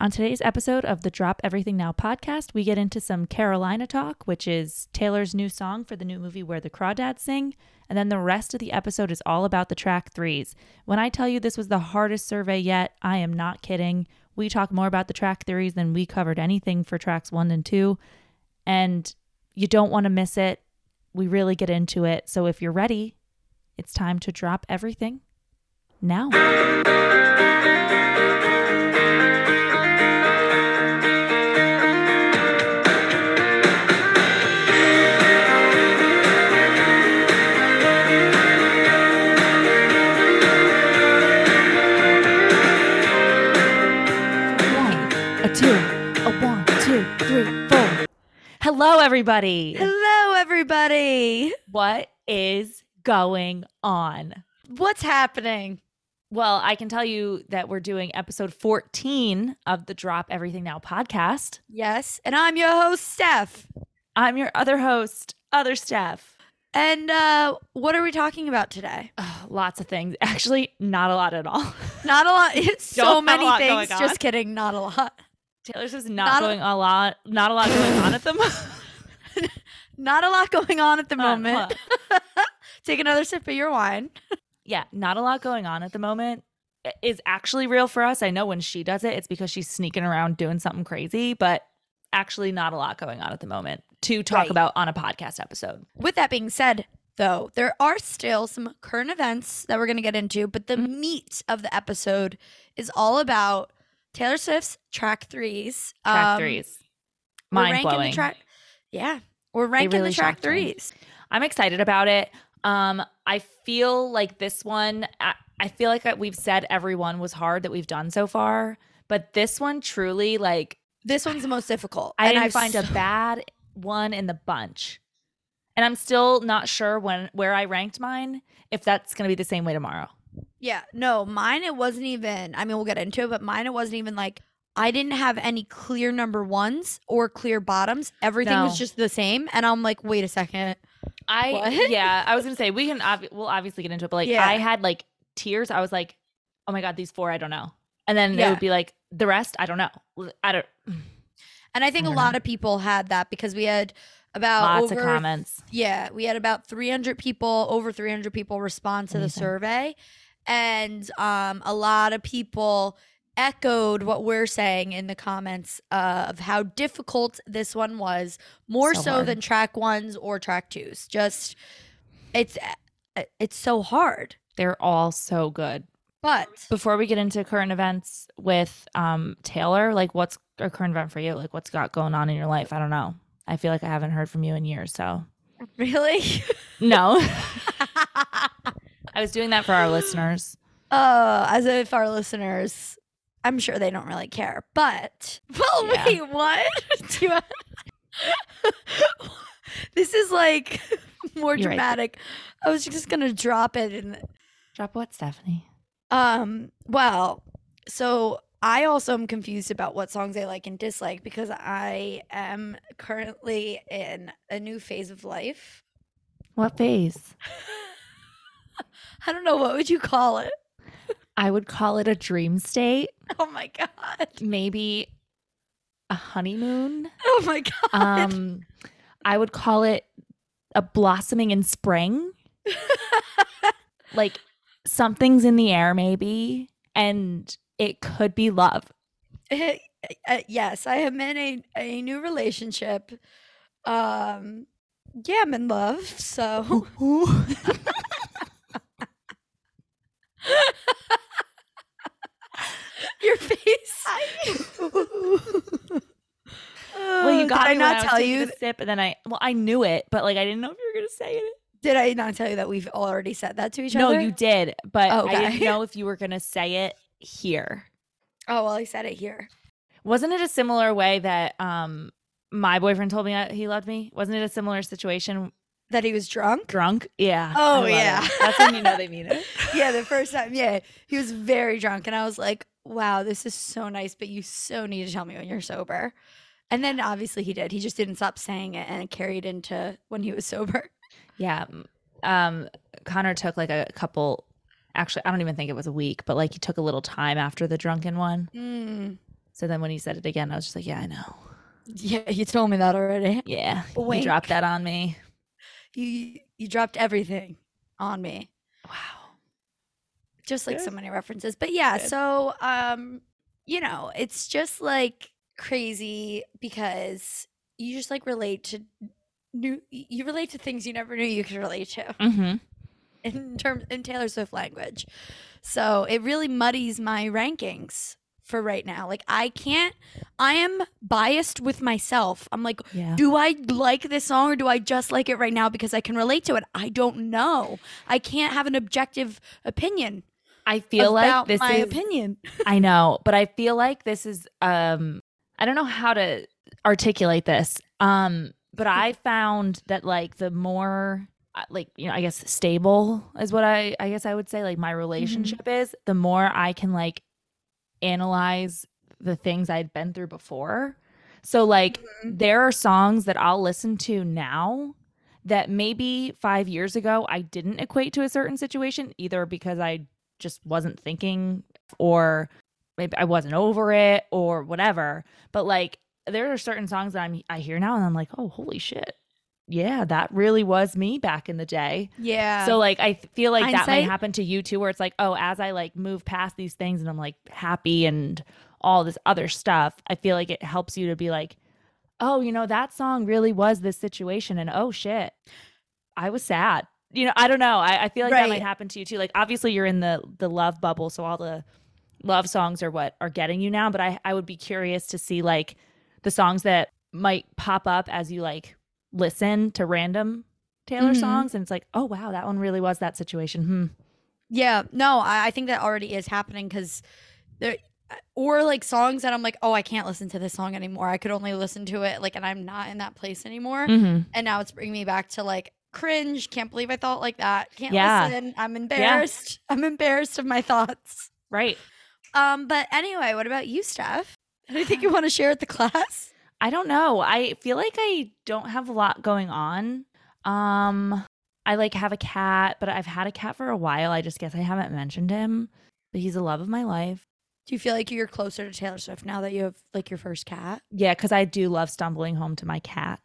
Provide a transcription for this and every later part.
On today's episode of the Drop Everything Now podcast, we get into some Carolina talk, which is Taylor's new song for the new movie Where the Crawdads Sing. And then the rest of the episode is all about the track threes. When I tell you this was the hardest survey yet, I am not kidding. We talk more about the track threes than we covered anything for tracks one and two. And you don't want to miss it. We really get into it. So if you're ready, it's time to drop everything now. Hello, everybody. Hello, everybody. What is going on? What's happening? Well, I can tell you that we're doing episode 14 of the Drop Everything Now podcast. Yes, and I'm your host, Steph. I'm your other host, Other Steph. And uh, what are we talking about today? Ugh, lots of things. Actually, not a lot at all. Not a lot. It's so many things. Just kidding. Not a lot. Taylor's just not, Not going a lot, not a lot going on at the moment. Not a lot going on at the on, moment. Take another sip of your wine. yeah, not a lot going on at the moment. Is actually real for us. I know when she does it, it's because she's sneaking around doing something crazy, but actually not a lot going on at the moment to talk Right. about on a podcast episode. With that being said, though, there are still some current events that we're going to get into, but the Mhm. meat of the episode is all about Taylor Swift's track threes. Track Um, threes. we're Mind blowing. The track, yeah, we're ranking really the track shocked me. threes. I'm excited about it. Um, I feel like this one, I, I feel like we've said every one was hard that we've done so far, but this one truly, like, This one's the most difficult. I and didn't I've find a bad one in the bunch. And I'm still not sure when where I ranked mine, if that's gonna be the same way tomorrow. Yeah, no, mine it wasn't even. I mean, we'll get into it, but mine it wasn't even like I didn't have any clear number ones or clear bottoms. Everything No. was just the same, and I'm like, wait a second. I What? yeah, I was gonna say we can obvi- we'll obviously get into it, but like Yeah. I had like tears. I was like, oh my god, these four, I don't know. And then it Yeah. would be like the rest, I don't know. I don't And I think I a don't lot of people had that because we had about lots over, of comments. Yeah, we had about 300 people, over 300 people respond to the Amazing. survey, and um, a lot of people echoed what we're saying in the comments uh, of how difficult this one was, more So so, than track ones or track twos. Just it's uh, it's so hard, They're all so good. but Before we get into current events with um Taylor, like what's a current event for you? Like what's got going on in your life? I don't know. I feel like I haven't heard from you in years, so really. no. I was doing that for our listeners. Uh, as if our listeners, I'm sure they don't really care. But well, Yeah. wait, what? This is like more You're right. dramatic. I was just gonna drop it, and Drop what, Stephanie? um, well, so I also am confused about what songs I like and dislike because I am currently in a new phase of life. What phase? I don't know what would you call it. I would call it a dream state, Oh my god. maybe a honeymoon. Oh my god. Um I would call it a blossoming in spring. like something's in the air maybe and it could be love. Uh, yes, I am in a, a new relationship. Um, yeah, I'm in love. So your face. well, you Uh, got did I me I not tell you? the sip and then I well I knew it, but like I didn't know if you were going to say it. Did I not tell you that we've already said that to each No, other? No, you did, but I didn't know if you were going to say it here. Oh well, I said it here. Wasn't it a similar way that um my boyfriend told me I- he loved me? Wasn't it a similar situation? That he was drunk. Drunk? Yeah. Oh, love it. yeah. That's when you know they mean it. yeah, the first time. Yeah, he was very drunk, and I was like, "Wow, this is so nice." But you so need to tell me when you're sober. And then obviously he did. He just didn't stop saying it, and it carried into when he was sober. Yeah. Um Connor took like a couple actually I don't even think it was a week, but like he took a little time after the drunken one. Mm. So then when he said it again, I was just like, yeah, I know. Yeah, you told me that already. Yeah, Wink. you dropped that on me. You you dropped everything on me. Wow. Just like so many references. But yeah, Good. so um, you know, it's just like crazy because you just like relate to new you relate to things you never knew you could relate to. Mm-hmm. in terms in Taylor Swift language. So it really muddies my rankings for right now. Like I can't I am biased with myself. I'm like, Yeah. do I like this song or do I just like it right now because I can relate to it? I don't know. I can't have an objective opinion. I feel like this my is. opinion. I know, but I feel like this is. Um, I don't know how to articulate this. Um, but I found that like the more. uh, Like you know, I guess stable is what I I guess I would say. Like my relationship is, the more I can like analyze the things I'd been through before. So like Mhm. there are songs that I'll listen to now that maybe five years ago I didn't equate to a certain situation, either because I just wasn't thinking or maybe I wasn't over it or whatever. But like there are certain songs that I'm I hear now and I'm like, oh holy shit. Yeah, that really was me back in the day. Yeah. So like I feel like that might happen to you too, where it's like, oh, as I like move past these things and I'm like happy and all this other stuff, I feel like it helps you to be like, oh, you know, that song really was this situation, and oh shit, I was sad. You know, I don't know. I, I feel like that might happen to you too. Like obviously you're in the the love bubble, so all the love songs are what are getting you now. But I I would be curious to see like the songs that might pop up as you like listen to random Taylor Mhm. songs, and it's like, oh wow, that one really was that situation. Hmm. Yeah, no, I, I think that already is happening because there, or like songs that I'm like, oh, I can't listen to this song anymore. I could only listen to it like, and I'm not in that place anymore. Mm-hmm. And now it's bringing me back to like cringe. Can't believe I thought like that. Can't Yeah. listen. I'm embarrassed. I'm embarrassed of my thoughts. Right. Um, but anyway, what about you, Steph? Anything you want to share with the class? I don't know. I feel like I don't have a lot going on. Um, I like have a cat, but I've had a cat for a while. I just guess I haven't mentioned him, but he's the love of my life. Do you feel like you're closer to Taylor Swift now that you have like your first cat? Yeah, because I do love stumbling home to my cat.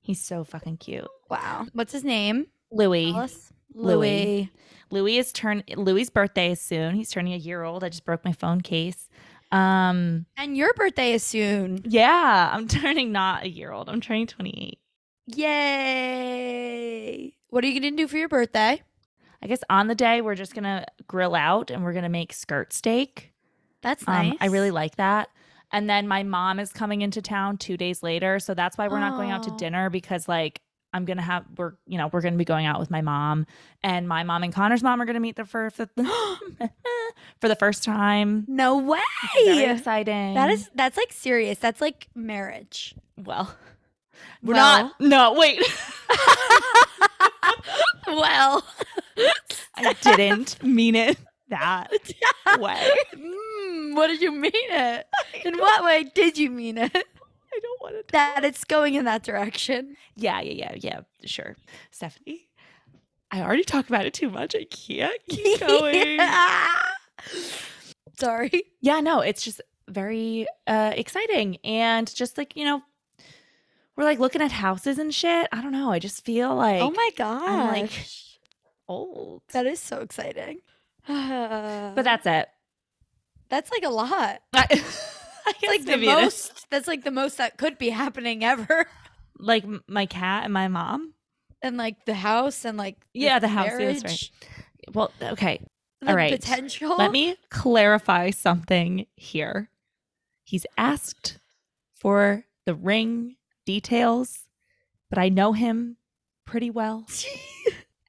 He's so fucking cute. Wow. What's his name? Louis. Alice? Louis. Louis is turn Louis's birthday is soon. He's turning a year old. I just broke my phone case. Um And your birthday is soon. yeah, I'm turning not a year old. I'm turning 28. Yay. What are you going to do for your birthday? I guess on the day we're just gonna grill out and we're gonna make skirt steak. That's nice. Um, I really like that. And then my mom is coming into town two days later, so that's why we're not going out to Oh. dinner because like I'm gonna have we're you know we're gonna be going out with my mom and my mom and Connor's mom are gonna meet the for for, for the first time. No way. Very exciting. That is that's like serious. That's like marriage. well, we're Well. not. No, wait, well, I didn't mean it that way. Mm, what did you mean it? In what way did you mean it? I don't want to. That it's going in that direction. Yeah, yeah, yeah, yeah. Sure, Stephanie. I already talked about it too much. I can't keep going. Sorry. yeah no it's just very uh exciting and just like you know we're like looking at houses and shit i don't know i just feel like oh my god. i'm like old that is so exciting. but that's it that's like a lot. I, I It's guess like the maybe it is. most. That's like the most that could be happening ever. like my cat and my mom And like the house and like Yeah, the house, yeah, that's right. well okay The All right. potential. let me clarify something here he's asked for the ring details but i know him pretty well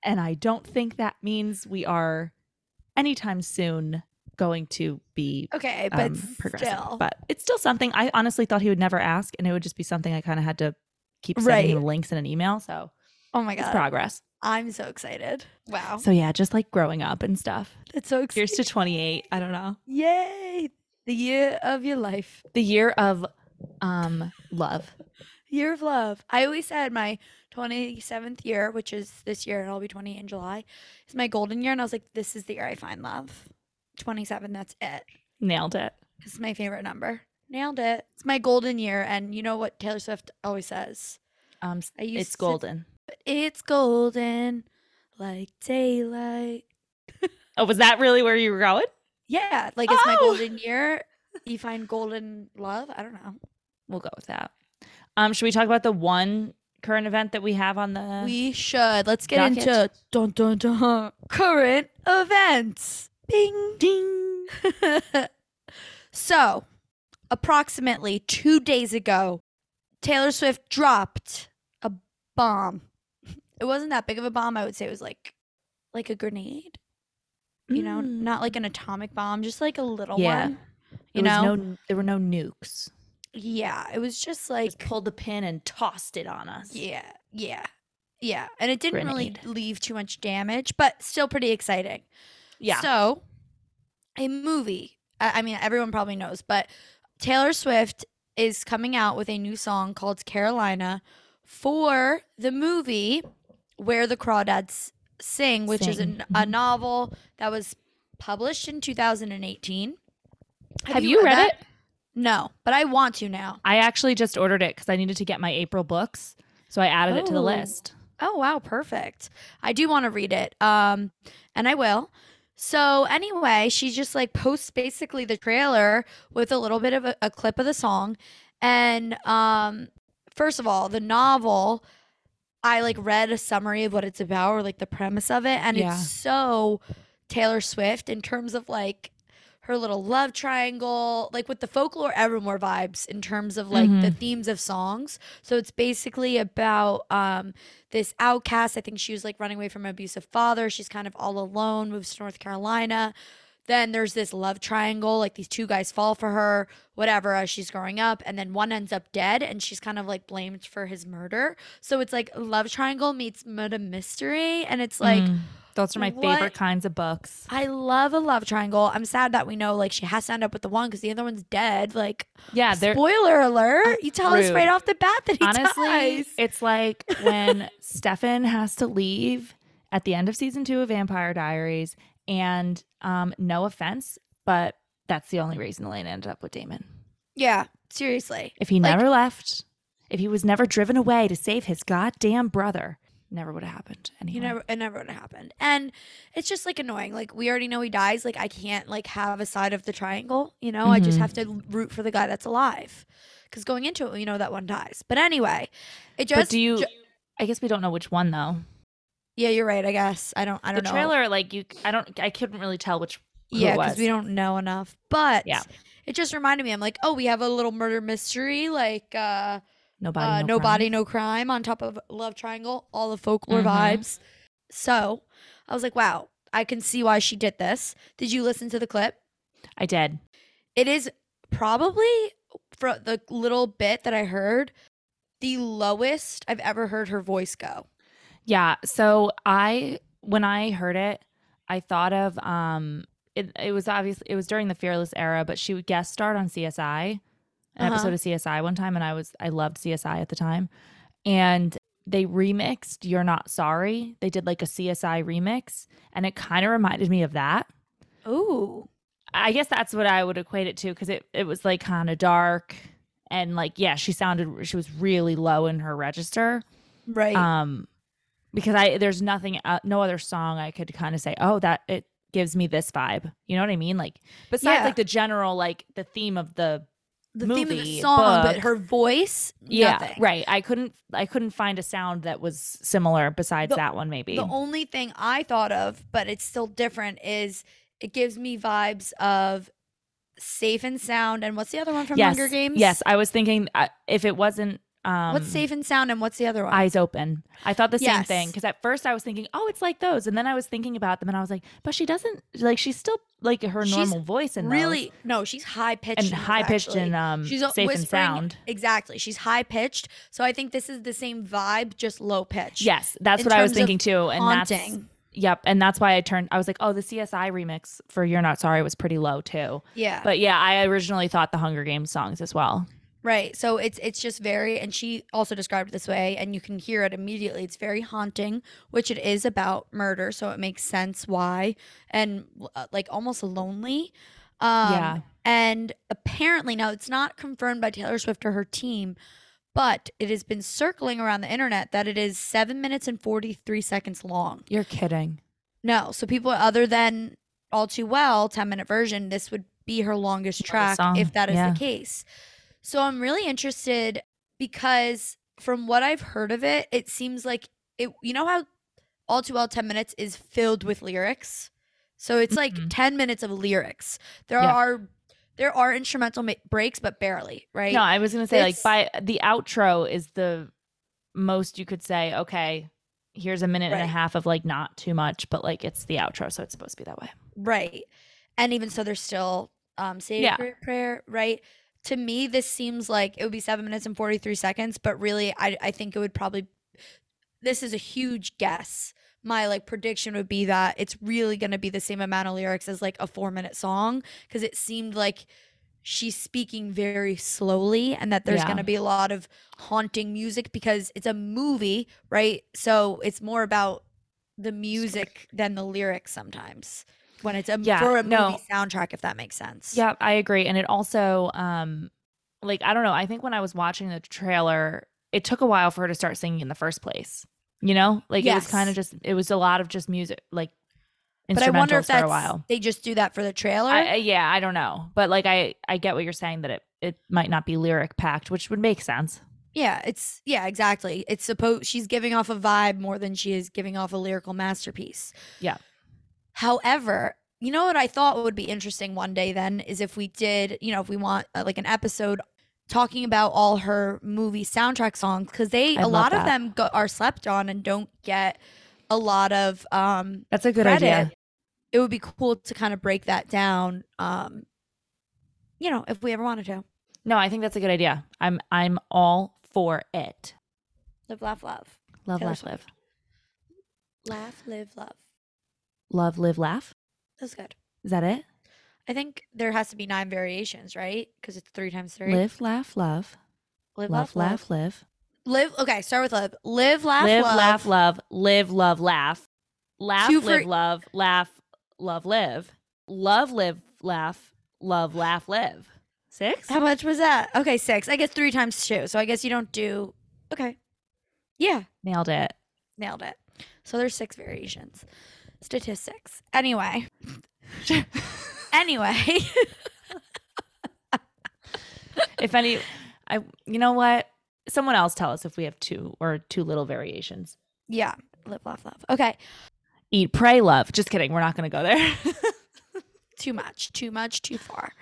And I don't think that means we are anytime soon going to be okay, but um, progressive. still. But it's still something I honestly thought he would never ask, and it would just be something I kind of had to keep sending Right. links in an email. So oh my it's god, progress. I'm so excited! Wow, So yeah, just like growing up and stuff. that's so exciting. Here's to 28. I don't know. Yay! The year of your life, The year of um love. year of love. I always said my 27th year, which is this year, and I'll be 20 in July, is my golden year, and I was like, this is the year I find love. 27, that's it. Nailed it. It's my favorite number. Nailed it. It's my golden year, and you know what Taylor Swift always says? Um, it's to- golden. It's golden, like daylight. Oh, was that really where you were going? Yeah, like it's my Oh! golden year. You find golden love. I don't know. We'll go with that. Um, should we talk about the one current event that we have on the? we should. Let's get docket. into dun dun dun current events. Bing ding. so, approximately two days ago, Taylor Swift dropped a bomb. It wasn't that big of a bomb. I would say it was like, like a grenade. You know, Mm. not like an atomic bomb, just like a little Yeah. one. You know, no, there were no nukes. yeah, it was just Just like, pulled the pin and tossed it on us. yeah, yeah, yeah, and it didn't Grenade. really leave too much damage, but still pretty exciting. Yeah. So, a movie. I mean, everyone probably knows, but Taylor Swift is coming out with a new song called Carolina for the movie Where the Crawdads Sing, which is Sing. an, a Mhm. novel that was published in 2018. Have, you read, that? it? No, but I want to now. I actually just ordered it because I needed to get my April books, so I added it to the Oh. list. Oh wow, perfect. I do want to read it. Um and I will. So anyway, she just like posts basically the trailer with a little bit of a, a clip of the song. And um first of all, the novel I like read a summary of what it's about or like the premise of it and Yeah. it's so Taylor Swift in terms of like her little love triangle, like with the folklore evermore vibes in terms of like the Mhm. themes of songs. So it's basically about um this outcast. I think she was like running away from an abusive father. She's kind of all alone, moves to North Carolina. Then there's this love triangle, like these two guys fall for her, whatever, as she's growing up. And then one ends up dead and she's kind of like blamed for his murder. So it's like love triangle meets murder mystery. And it's like, Mm. Those are my what- favorite kinds of books. I love a love triangle. I'm sad that we know like she has to end up with the one because the other one's dead. Like, Yeah, spoiler alert. You tell us right off the bat that he honestly, dies. it's like when Stefan has to leave at the end of season two of Vampire Diaries, and um, no offense, but that's the only reason Elena ended up with Damon. Yeah, seriously. If he Like- never left, if he was never driven away to save his goddamn brother, never would have happened. Anyway. You never, it never would have happened. And it's just like annoying. Like we already know he dies. Like I can't like have a side of the triangle. You know, I just Mhm. have to root for the guy that's alive. Because going into it, we know that one dies. But anyway, it just. but do you? ju- I guess we don't know which one though. yeah, you're right. I guess I don't. I The don't know. trailer, like you, I don't, I couldn't really tell which. Yeah, because we don't know enough. But Yeah. it just reminded me. I'm like, oh, we have a little murder mystery, like uh, Nobody, uh, no no crime. body, no crime, on top of love triangle, all the folklore Mhm. vibes. So I was like, wow, I can see why she did this. Did you listen to the clip? I did. It is probably for the little bit that I heard, the lowest I've ever heard her voice go. Yeah. So I, when I heard it, I thought of um, it. It was obviously it was during the Fearless era, but she would guest starred on CSI, an Uh-huh. episode of CSI one time, and I was I loved CSI at the time, and they remixed "You're Not Sorry." They did like a CSI remix, and it kind of reminded me of that. Ooh. I guess that's what I would equate it to because it, it was like kind of dark and like yeah she sounded she was really low in her register Right. um because I there's nothing uh, no other song I could kind of say oh that it gives me this vibe you know what I mean like besides Yeah. like the general like the theme of the the theme of the movie, song, but her voice, yeah nothing. right I couldn't I couldn't find a sound that was similar besides The- that one maybe The only thing I thought of, but it's still different, is it gives me vibes of Safe and Sound. And what's the other one from yes Hunger Games? yes I was thinking uh, if it wasn't um what's Safe and Sound and what's the other one? eyes open. I thought the same Yes. thing because at first I was thinking, oh, it's like those, and then I was thinking about them, and I was like, but she doesn't like she's still like her She's normal voice and really no, she's high pitched and high pitched and um She's safe and sound. Exactly. She's high pitched. So I think this is the same vibe, just low pitch. Yes, that's what I was thinking too, and that's yep, and that's why I turned. I was like, oh, the CSI remix for "You're Not Sorry" was pretty low too, Yeah. but yeah, I originally thought the Hunger Games songs as well. Right. So it's it's just very and she also described it this way and you can hear it immediately. It's very haunting, which it is about murder, so it makes sense why and uh, like almost lonely. Um, Yeah. And apparently, now it's not confirmed by Taylor Swift or her team, but it has been circling around the internet that it is seven minutes and 43 seconds long. You're kidding. No. So, people other than All Too Well, 10 minute version, this would be her longest track if that is yeah. the case. So, I'm really interested because from what I've heard of it, it seems like it, you know how All Too Well 10 minutes is filled with lyrics? So, it's like Mhm. 10 minutes of lyrics. There Yeah. are. There are instrumental ma- breaks, but barely, right? No, I was gonna say like by the outro is the most you could say. Okay, here's a minute and a half of like not too much, but like it's the outro, so it's supposed to be that way. Right. And even so, there's still um say Yeah. prayer, right? To me, this seems like it would be seven minutes and 43 seconds, but really, I, I think it would probably, this is a huge guess. My like prediction would be that it's really going to be the same amount of lyrics as like a four minute song because it seemed like she's speaking very slowly and that there's Yeah. going to be a lot of haunting music because it's a movie, right? So it's more about the music than the lyrics sometimes when it's a Yeah, for a movie no. soundtrack if that makes sense. Yeah, I agree. And it also, um, like I don't know. I think when I was watching the trailer, it took a while for her to start singing in the first place. You know, like it was kind of just it was a lot of just music, like But I wonder if for a that's while. they just do that for the trailer. I- yeah, I don't know, but like I I get what you're saying that it it might not be lyric packed, which would make sense. yeah, it's yeah, exactly. It's supposed she's giving off a vibe more than she is giving off a lyrical masterpiece. Yeah. However, you know what I thought would be interesting one day then is if we did, you know, if we want uh, like an episode talking about all her movie soundtrack songs because they I'd a lot of them go, are slept on and don't get a lot of um That's a good credit. idea. It would be cool to kind of break that down. Um, you know, if we ever wanted to No, I think that's a good idea. I'm I'm all for it. live, laugh, love, Love, Taylor laugh, Swift. live. laugh, live, love. Love, live, laugh. That's good. Is that it? I think there has to be nine variations, right? Because it's three times three. Live, laugh, love. live, Love, laugh, live. Live. Okay, start with love. Live, laugh, live, love. laugh, love. Live, love, laugh. Laugh, Two live, for- love. Laugh, love, live. Love, live, laugh. Love, laugh, live. Six? How much was that? Okay, six. I guess three times two. So I guess you don't do. Okay. Yeah, Nailed it. nailed it. So there's six variations. Statistics. Anyway. anyway. If any, I, you know what? Someone else tell us if we have two or two little variations. yeah. Live, laugh, love. Okay. Eat, pray, love. Just kidding. We're not going to go there. too much too much too far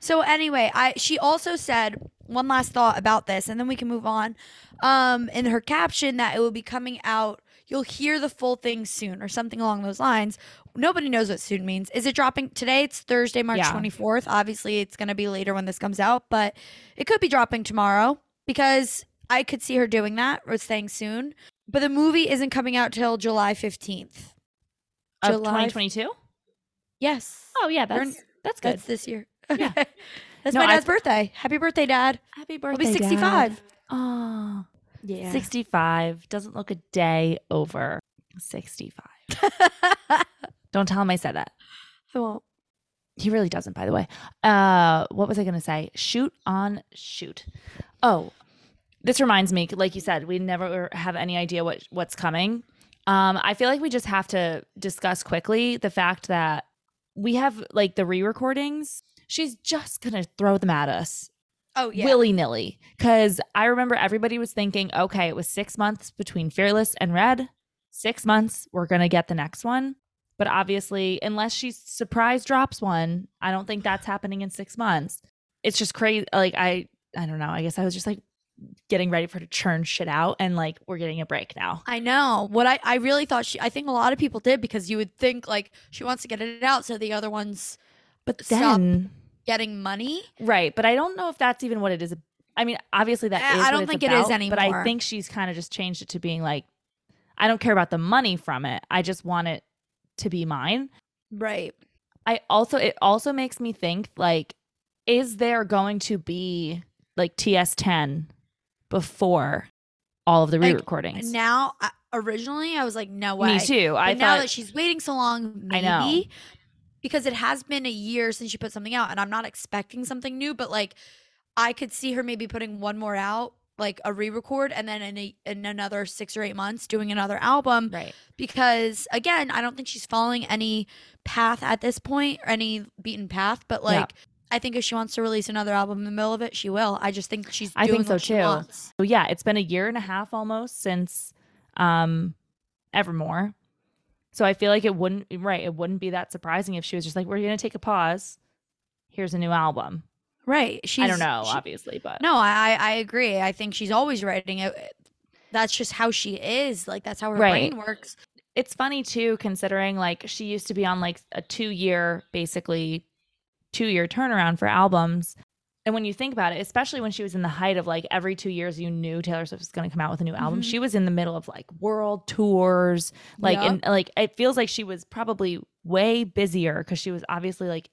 so anyway i she also said one last thought about this and then we can move on um in her caption that it will be coming out you'll hear the full thing soon or something along those lines nobody knows what soon means is it dropping today it's thursday march Yeah. 24th obviously it's going to be later when this comes out but it could be dropping tomorrow because i could see her doing that or saying soon but the movie isn't coming out till july 15th of July- 2022? yes Oh, yeah. We're- That's, that's good. That's this year. Yeah. That's No, my I- dad's birthday. Happy birthday, Dad. Happy birthday. I'll be 65. Oh, Yeah. 65. Doesn't look a day over 65. Don't tell him I said that. I won't. He really doesn't, by the way. Uh, what was I going to say? Shoot on shoot. Oh, this reminds me. Like you said, we never have any idea what what's coming. Um, I feel like we just have to discuss quickly the fact that we have like the re-recordings. She's just gonna throw them at us Oh, yeah. willy nilly. Because I remember everybody was thinking, okay, it was six months between Fearless and Red. Six months, we're gonna get the next one. But obviously, unless she surprise drops one, I don't think that's happening in six months. It's just crazy. Like I, I don't know. I guess I was just like getting ready for her to churn shit out, and like we're getting a break now. I know. What I, I really thought she, I think a lot of people did because you would think like she wants to get it out so the other ones But Stop. Getting money. right? But I don't know if that's even what it is. I mean, obviously that is. I don't think it is about, But I think she's kind of just changed it to being like, I don't care about the money from it. I just want it to be mine. Right. I also it also makes me think like, is there going to be like TS10 before all of the re-recordings? Now, I, originally, I was like, no way. Me too. But I now that she's waiting so long, I know. Because it has been a year since she put something out and I'm not expecting something new, but like I could see her maybe putting one more out, like a re-record and then in, a, in another 6 or 8 months doing another album Right. because again, I don't think she's following any path at this point or any beaten path, but Yeah. like I think if she wants to release another album in the middle of it, she will. I just think she's I think so too. So yeah, it's been a year and a half almost since um Evermore. So I feel like it wouldn't right, it wouldn't be that surprising if she was just like, We're gonna take a pause. Here's a new album. Right. She's I don't know, she- obviously, but No, I I agree. I think she's always writing it. That's just how she is. Like that's how her Right. brain works. it's funny too considering like she used to be on like a two year basically two year turnaround for albums and when you think about it especially when she was in the height of like every two years you knew taylor swift was going to come out with a new album Mhm. she was in the middle of like world tours like and like it feels like she was probably way busier because she was obviously like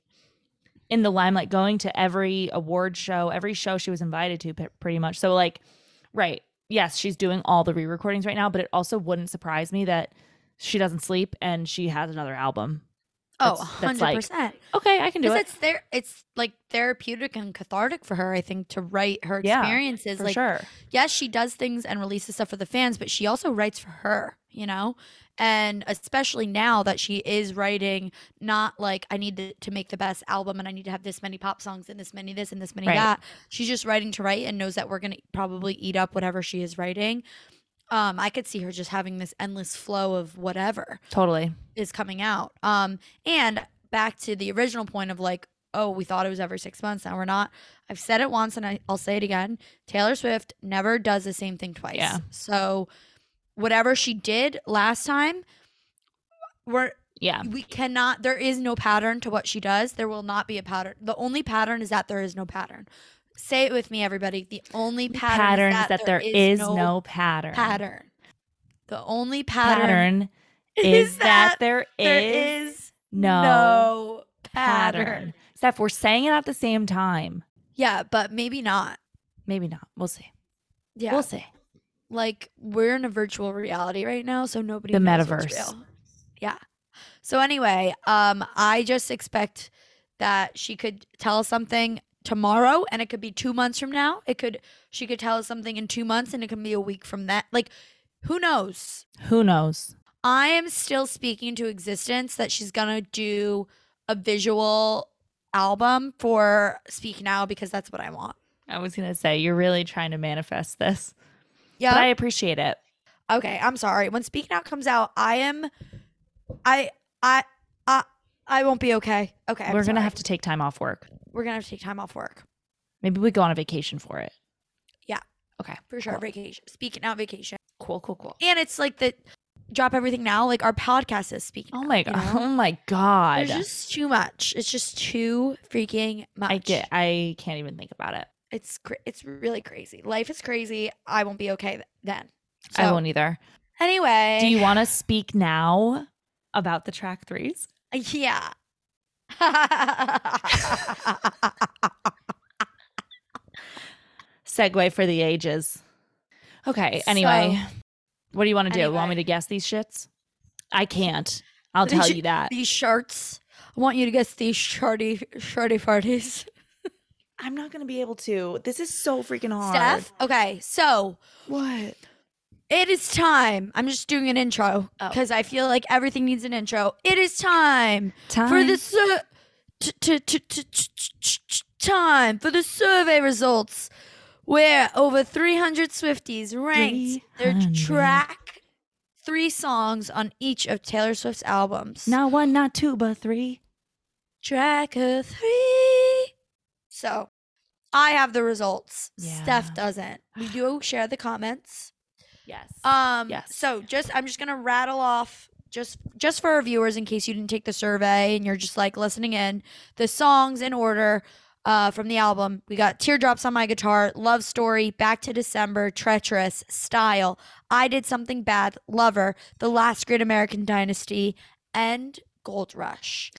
in the limelight going to every award show every show she was invited to p- pretty much. So like right yes she's doing all the re-recordings right now but it also wouldn't surprise me that she doesn't sleep and she has another album Oh, that's like- 100%. okay i can do it. Because it's there it's like therapeutic and cathartic for her, I think, to write her Yeah, experiences. for like sure yes, she does things and releases stuff for the fans, but she also writes for her, you know? And especially now that she is writing, not like I need to, to make the best album and I need to have this many pop songs and this many this and this many Right. that. She's just writing to write and knows that we're going to probably eat up whatever she is writing. Um, I could see her just having this endless flow of whatever totally is coming out. Um, and back to the original point of like, oh, we thought it was every six months. Now we're not. I've said it once and I, I'll say it again. Taylor Swift never does the same thing twice. Yeah. So whatever she did last time, we're yeah we cannot there is no pattern to what she does. There will not be a pattern. The only pattern is that there is no pattern. Say it with me, everybody. The only pattern, pattern is is that there is no, pattern pattern. The only pattern, pattern is that there there is is no no pattern. pattern. Steph, we're saying it at the same time. Yeah, but maybe not. Maybe not. We'll see. Yeah, We'll see. like we're in a virtual reality right now, so nobody The metaverse. real. Yeah. So anyway, um, I just expect that she could tell us something tomorrow, and it could be two months from now. It could she could tell us something in two months, and it can be a week from that. Like, who knows? Who knows? I am still speaking to existence that she's gonna do a visual album for Speak Now because that's what I want. I was gonna say you're really trying to manifest this, Yeah. but I appreciate it. okay, I'm sorry. When Speak Now comes out, I am I I I I won't be okay. Okay. I'm we're gonna have to take time off work. we're gonna have to take time off work. Maybe we go on a vacation for it. Yeah. Okay. For sure. Cool. Vacation. Speaking Now vacation. Cool. Cool. Cool. And it's like the drop everything now, like our podcast is speaking. Oh my god. Oh my god. It's just too much. It's just too freaking much. I get. I can't even think about it. It's cra- it's really crazy. Life is crazy. I won't be okay then. So, I won't either. Anyway, Do you want to speak now about the track threes? Uh, yeah. Segue for the ages. Okay. Anyway, what do you want to do? Want me to guess these shits? I can't. I'll tell you that. these shirts. I want you to guess these shorty shorty parties. I'm not gonna be able to. This is so freaking hard. Steph. Okay, so what? It is time. I'm just doing an intro because oh. I feel like everything needs an intro. It is time, time. for the t- t- t- time for the survey results, where over 300 Swifties ranked 300. their track three songs on each of Taylor Swift's albums. Not one, not two, but three. Track of three. So, I have the results. Yeah. Steph doesn't. We do share the comments. Yes. Um Yes. so just I'm just gonna rattle off just just for our viewers in case you didn't take the survey and you're just like listening in the songs in order uh, from the album. We got Teardrops on My Guitar, Love Story, Back to December, Treacherous, Style, I Did Something Bad, Lover, The Last Great American Dynasty, and Gold Rush.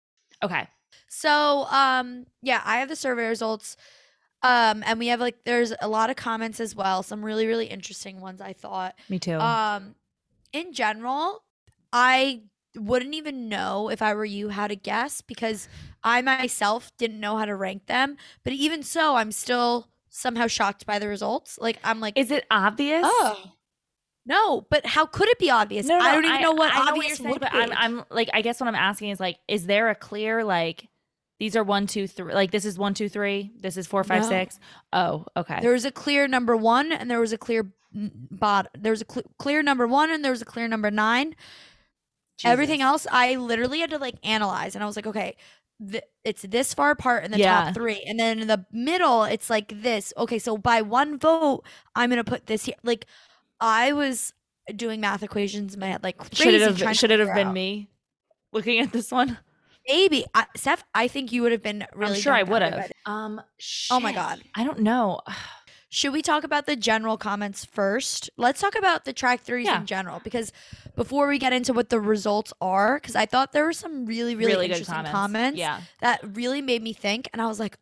okay. So, um, yeah, I have the survey results. Um, and we have like there's a lot of comments as well, some really, really interesting ones I thought. Me too. Um, in general, I wouldn't even know if I were you how to guess because I myself didn't know how to rank them. But even so, I'm still somehow shocked by the results. Like I'm like, Is it obvious? oh. No, but how could it be obvious? No, no, I don't even know what I obvious you're saying, would but be. I'm, I'm like, I guess what I'm asking is like, is there a clear like, these are one, two, three. Like this is one, two, three. This is four, five, No. six. Oh, okay. there was a clear number one, and there was a clear bot. There was a cl- clear number one, and there was a clear number nine. Everything Jesus. else, I literally had to like analyze, and I was like, okay, th- it's this far apart in the Yeah. top three, and then in the middle, it's like this. Okay, so by one vote, I'm gonna put this here. Like, I was doing math equations in my head, like Should it crazy, have to should it have figure been out. me looking at this one? Maybe, I, Steph. I think you would have been really. I'm sure I would have. Um. Oh my. God. I don't know. Should we talk about the general comments first? Let's talk about the track threes Yeah. in general because before we get into what the results are, because I thought there were some really, really, Really, good interesting comments. comments, Yeah. that really made me think. And I was like,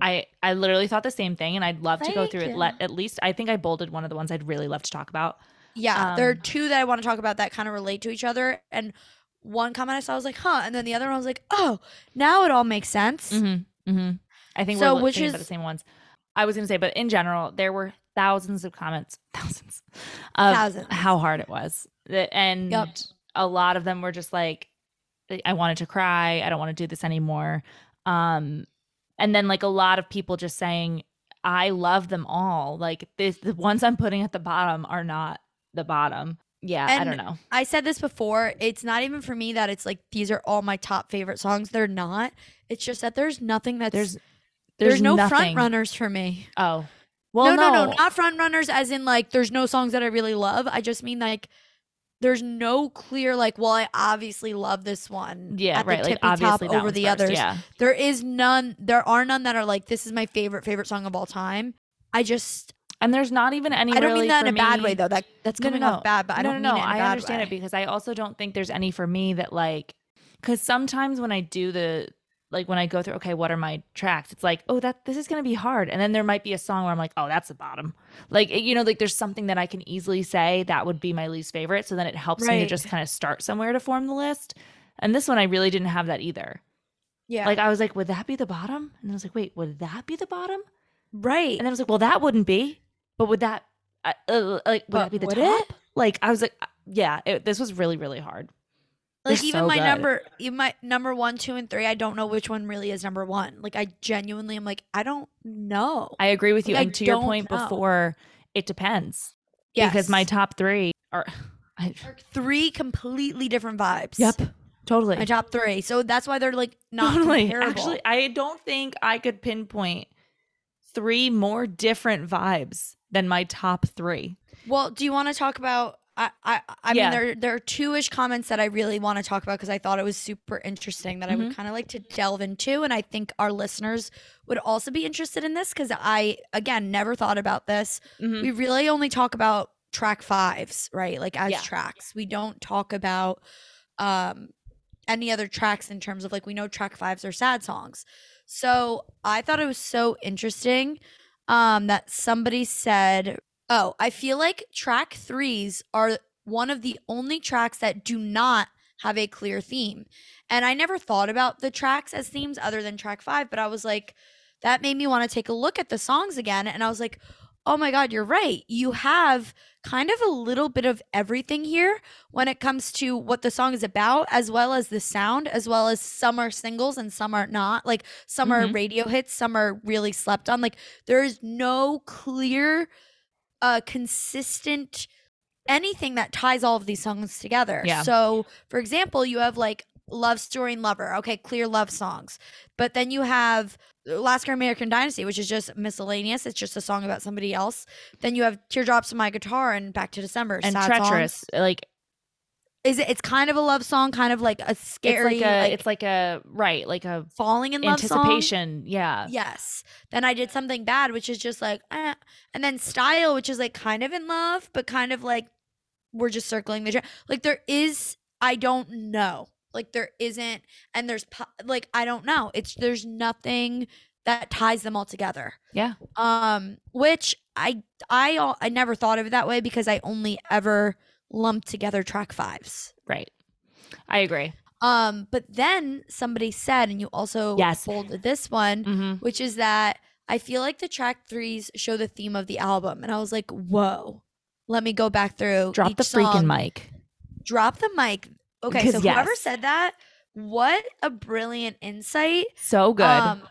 I I literally thought the same thing, and I'd love to go Thank through it. Let at least I think I bolded one of the ones I'd really love to talk about. yeah, there are Um, two that I want to talk about that kind of relate to each other. And one comment I saw I was like, huh. And then the other one I was like, oh, now it all makes sense. Mm-hmm. Mm-hmm. I think So we're which about the same ones. I was gonna say, but in general, there were thousands of comments, thousands of Thousands. how hard it was, and Yep. a lot of them were just like, I wanted to cry. I don't want to do this anymore. Um, and then like a lot of people just saying, I love them all. Like this, the ones I'm putting at the bottom are not the bottom. Yeah, I don't know. I said this before. It's not even for me that it's like these are all my top favorite songs. They're not. It's just that there's nothing that's There's there's, there's, no nothing. front runners for me. Oh, well, no, no, no, not front runners. As in, like, there's no songs that I really love. I just mean like, there's no clear like. Well, I obviously love this one. Yeah, right. Like obviously over the first, others. Yeah, There is none. There are none that are like this is my favorite favorite song of all time. I just and there's not even any. I don't really mean that in a bad way though. That that's No, no, coming no. off bad, but I no, don't no, mean no. a I understand way. it because I also don't think there's any for me that like, because sometimes when I do the like when I go through, okay, what are my tracks? It's like, oh, that this is gonna be hard, and then there might be a song where I'm like, oh, that's the bottom. Like you know, like there's something that I can easily say that would be my least favorite, so then it helps me to just kind of start somewhere to form the list. And this one, I really didn't have that either. Yeah, Like I was like, would that be the bottom? And I was like, wait, would that be the bottom? right. And then I was like, well, that wouldn't be. But would that, uh, uh, like, would But that be the top? it? Like, I was like, uh, yeah, it, this was really, really hard. like They're even so my good. number even my number one two and three i don't know which one really is number one like i genuinely am like i don't know I agree with you. Like, I and to your point know. before, it depends Yeah, because my top three are. I, Are three completely different vibes Yep. totally. my top three so that's why they're like not totally. comparable Actually, I don't think I could pinpoint three more different vibes than my top three. well do you want to talk about I, I, I Yeah. mean, there there are two-ish comments that I really want to talk about because I thought it was super interesting that I Mm-hmm. would kind of like to delve into, and I think our listeners would also be interested in this because I, again, never thought about this. Mhm. we really only talk about track fives, right? Like as Yeah. tracks. We don't talk about um any other tracks in terms of like we know track fives are sad songs. So I thought it was so interesting um that somebody said, Oh, I feel like track threes are one of the only tracks that do not have a clear theme. And I never thought about the tracks as themes other than track five, but I was like, that made me want to take a look at the songs again. And I was like, oh my God, you're right. You have kind of a little bit of everything here when it comes to what the song is about, as well as the sound, as well as some are singles and some are not. Like some are Mhm. radio hits, some are really slept on. Like there is no clear, uh, consistent anything that ties all of these songs together. Yeah. So, for example, you have like Love Story and Lover. Okay, clear love songs. But then you have Last Great American Dynasty, which is just miscellaneous. It's just a song about somebody else. Then you have Teardrops on My Guitar and Back to December. and treacherous, songs. like Is it? It's kind of a love song, kind of like a scary, it's like a, like, it's like a right, like a falling in love song. anticipation. Yeah, Yes. Then I did something bad, which is just like, eh. and then style, which is like kind of in love, but kind of like we're just circling the track. Like there is, I don't know. Like there isn't, and there's like I don't know. It's there's nothing that ties them all together. yeah. Um, which I I I never thought of it that way because I only ever lumped together track fives. Right. I agree. Um, but then somebody said, and you also Yes. folded this one, Mm-hmm. which is that I feel like the track threes show the theme of the album, and I was like, whoa. Let me go back through. Drop the freaking song. mic. Drop the mic. Okay, so Because whoever said that, what a brilliant insight. So good. Um,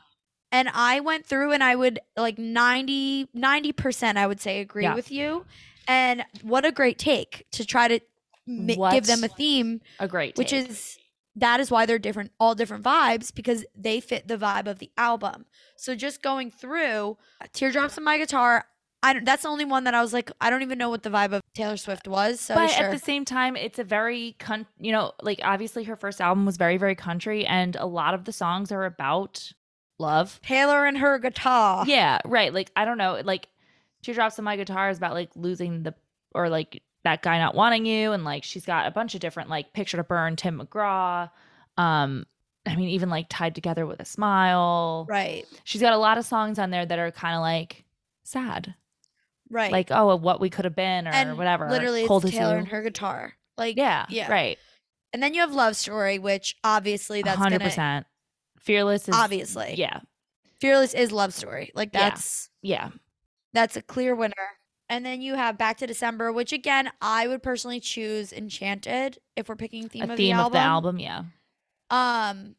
and I went through and I would like 90 90% I would say agree Yeah. with you. And what a great take to try to mi- give them a theme, a great which is that is why they're different, all different vibes because they fit the vibe of the album. So just going through Teardrops on my guitar, I don't, that's the only one that I was like, I don't even know what the vibe of Taylor Swift was. So but sure. at the same time, it's a very, con- you know, like obviously her first album was very, very country, and a lot of the songs are about love. Taylor and her guitar. Yeah, right. Like I don't know, like Teardrops on My Guitar is about like losing the or like that guy not wanting you, and like she's got a bunch of different like Picture to Burn, Tim McGraw. Um, I mean, even like Tied Together with a Smile. Right. She's got a lot of songs on there that are kind of like sad, Right. like oh, what we could have been or and whatever. Literally, Cold it's Taylor and her guitar. Like, Yeah, yeah. right. And then you have Love Story, which obviously that's hundred gonna percent. Fearless is obviously. yeah, Fearless is Love Story. Like that's yeah. that's a clear winner. And then you have Back to December, which again I would personally choose Enchanted if we're picking theme a of theme the album Theme of the album. album. Yeah. Um,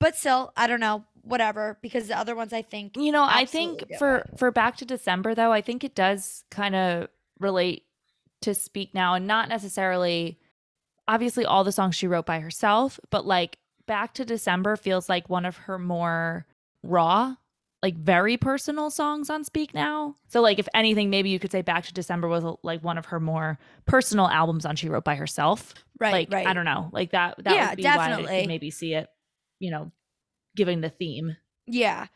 but still, I don't know, whatever. Because the other ones I think You know, I think for for Back to December though, I think it does kind of relate to Speak Now and not necessarily obviously all the songs she wrote by herself, but like Back to December feels like one of her more raw, like very personal songs on Speak Now. So like if anything maybe you could say Back to December was like one of her more personal albums on she wrote by herself. right, like right. I don't know, like that that Yeah, would be why I definitely. could maybe see it, you know, giving the theme. Yeah,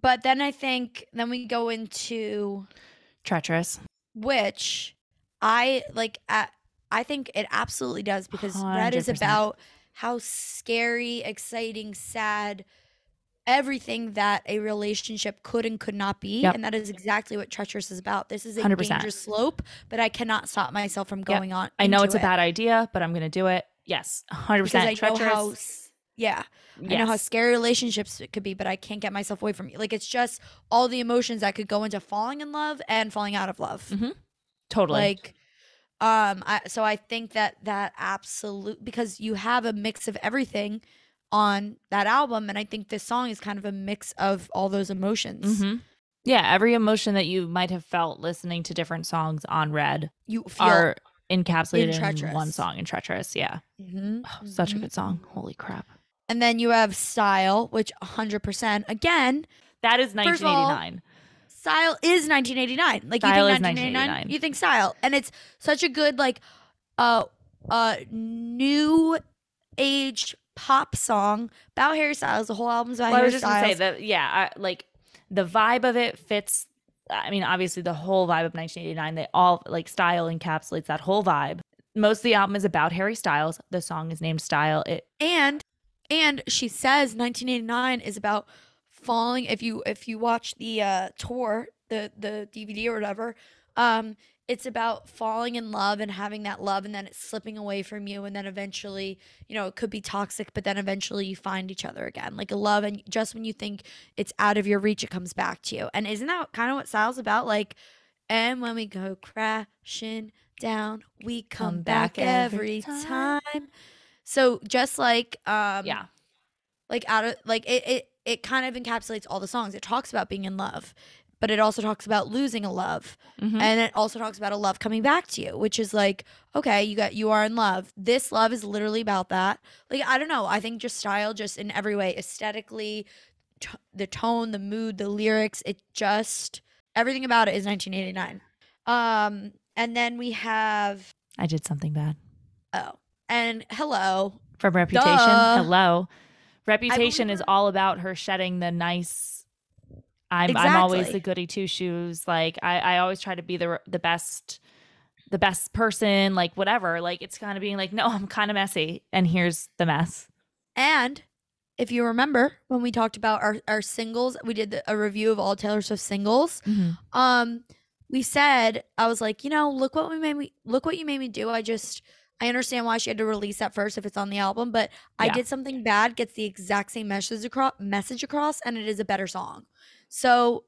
but then I think then we go into Treacherous. which I like. At, I think it absolutely does because Red is about how scary, exciting, sad, everything that a relationship could and could not be, Yep. and that is exactly what treacherous is about. This is a 100%. dangerous slope, but I cannot stop myself from going on. I know into it's a bad idea, but I'm going to do it. Yes, 100% because I know treacherous. how. Yeah, I know how scary relationships could be, but I can't get myself away from you. Like it's just all the emotions that could go into falling in love and falling out of love. Mhm. Totally. Like, um, I so I think that that absolute because you have a mix of everything on that album, and I think this song is kind of a mix of all those emotions. Mhm. Yeah, every emotion that you might have felt listening to different songs on Red You feel are encapsulated in, Treacherous. one song in Treacherous. Yeah. Mhm, Oh, such a mhm. good song. Holy crap. And then you have style, which 100% again, That is First of all, 1989. style is 1989. Like Style you think 1989, 1989. you think style, and it's such a good like uh uh new age pop song about Harry Styles. The whole album's about Well, I was just to say that, yeah, I, like the vibe of it fits. I mean, obviously, the whole vibe of 1989, they all like style encapsulates that whole vibe. Most of the album is about Harry Styles. The song is named Style. It and and she says 1989 is about falling if you if you watch the uh tour the the dvd or whatever um it's about falling in love and having that love and then it's slipping away from you and then eventually you know it could be toxic but then eventually you find each other again. Like a love and just when you think it's out of your reach it comes back to you. And isn't that kind of what style's about? Like and when we go crashing down we come, Come back, back every every time. time so just like um yeah. like out of like it it it kind of encapsulates all the songs. It talks about being in love, but it also talks about losing a love. Mhm. And it also talks about a love coming back to you, which is like, okay, you got you are in love. This love is literally about that. Like I don't know, I think just style just in every way, aesthetically, t- the tone, the mood, the lyrics, it just everything about it is 1989. Um and then we have I did something bad. oh, and hello. From Reputation. Duh. Hello. Reputation is all about her shedding the nice. I'm I'm always the goody two shoes. Like I I always try to be the the best the best person. Like whatever. Like it's kind of being like no, I'm kind of messy, and here's the mess. And if you remember when we talked about our, our singles, we did the, a review of all Taylor Swift singles. Um, we said I was like, you know, look what we made me look what you made me do. I just I understand why she had to release that first if it's on the album, but I did something bad gets the exact same message across message across and it is a better song. So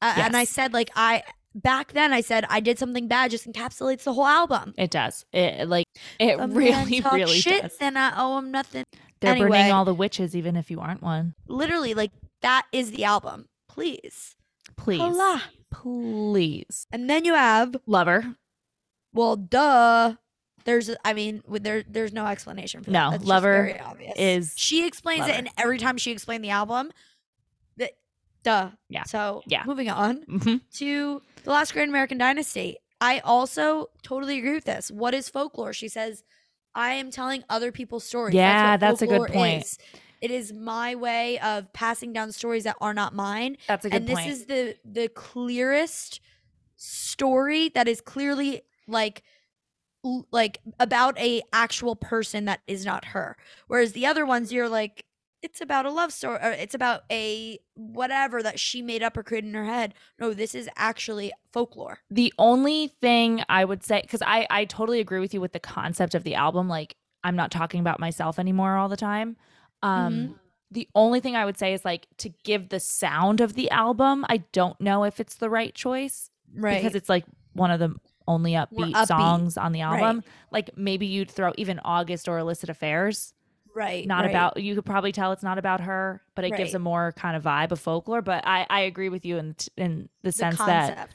uh, and I said like I back then I said I did something bad just encapsulates the whole album. It does. It like it A really, really shit, does. then I owe him nothing. They're Anyway. burning all the witches, even if you aren't one. Literally, like that is the album. Please. Please, Hola. please, And then you have lover. well, duh. There's, I mean, there, there's no explanation for that. No, Lover very obvious. is she explains it, and every time she explained the album, that, duh. Yeah. So Yeah. moving on Mhm. to the last Great American Dynasty. I also totally agree with this. What is folklore? She says, I am telling other people's stories. Yeah, what that's a good point. is. It is my way of passing down stories that are not mine. That's a good and this point. is the the clearest story that is clearly like like about a actual person that is not her whereas the other ones you're like it's about a love story or it's about a whatever that she made up or created in her head no this is actually folklore the only thing I would say, because I I totally agree with you with the concept of the album. Like I'm not talking about myself anymore all the time. Um, Mm-hmm. the only thing I would say is like to give the sound of the album. I don't know if it's the right choice right because it's like one of the only upbeat, upbeat, songs on the right. album. Like maybe you'd throw even August or Illicit Affairs. right Not right. about you could probably tell it's not about her, but it gives a more kind of vibe of folklore. But I I agree with you in in the, the sense that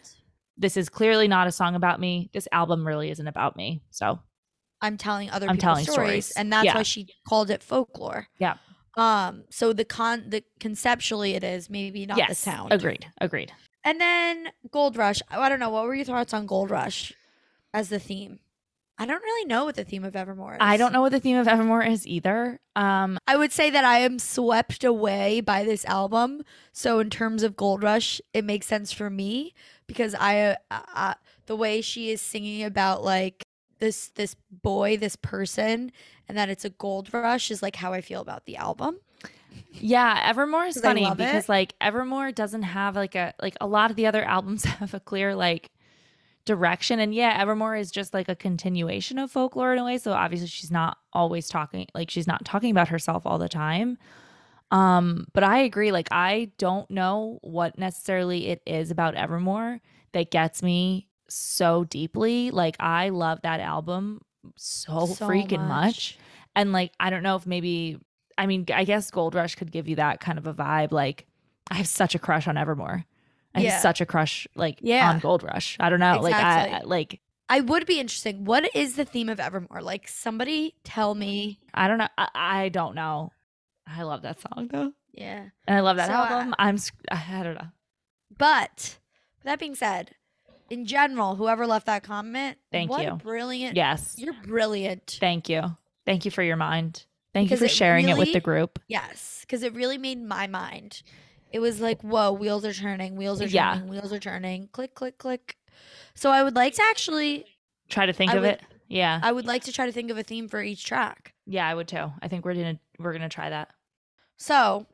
this is clearly not a song about me. This album really isn't about me. So I'm telling other I'm people's telling stories, stories. and that's Yeah. why she called it folklore. Yeah. Um. So the con the conceptually it is maybe not the yes, sound. agreed, agreed. And then Gold Rush. I I don't know. What were your thoughts on Gold Rush as the theme? I don't really know what the theme of Evermore is. I don't know what the theme of Evermore is either. Um, I would say that I am swept away by this album. So in terms of Gold Rush, it makes sense for me because I, uh, uh, the way she is singing about like this this boy, this person, and that it's a gold rush is like how I feel about the album. Yeah, Evermore is funny because it. like Evermore doesn't have like a like a lot of the other albums have a clear like direction, and yeah, Evermore is just like a continuation of folklore in a way. So obviously she's not always talking like she's not talking about herself all the time. Um, but I agree. Like I don't know what necessarily it is about Evermore that gets me so deeply. Like I love that album so, So freaking much. much. And like I don't know if maybe I mean I guess Gold Rush could give you that kind of a vibe. Like I have such a crush on Evermore. I Yeah. have such a crush like Yeah. on Gold Rush. I don't know. Like I, like I would be interesting. What is the theme of Evermore? Like somebody tell me. I don't know. I, I don't know. I love that song though. Yeah. And I love that So, uh, album. I'm I don't know. But that being said, in general, whoever left that comment, Thank what you. Brilliant. Yes. You're brilliant. Thank you. Thank you for your mind. Thank you for sharing it with the group. Yes, because it really made my mind. It was like, whoa, wheels are turning, wheels are Yeah. turning, wheels are turning, click, click, click. So I would like to actually, Try to think I of would- it. Yeah. I would like to try to think of a theme for each track. yeah, I would too. I think we're gonna we're gonna try that. So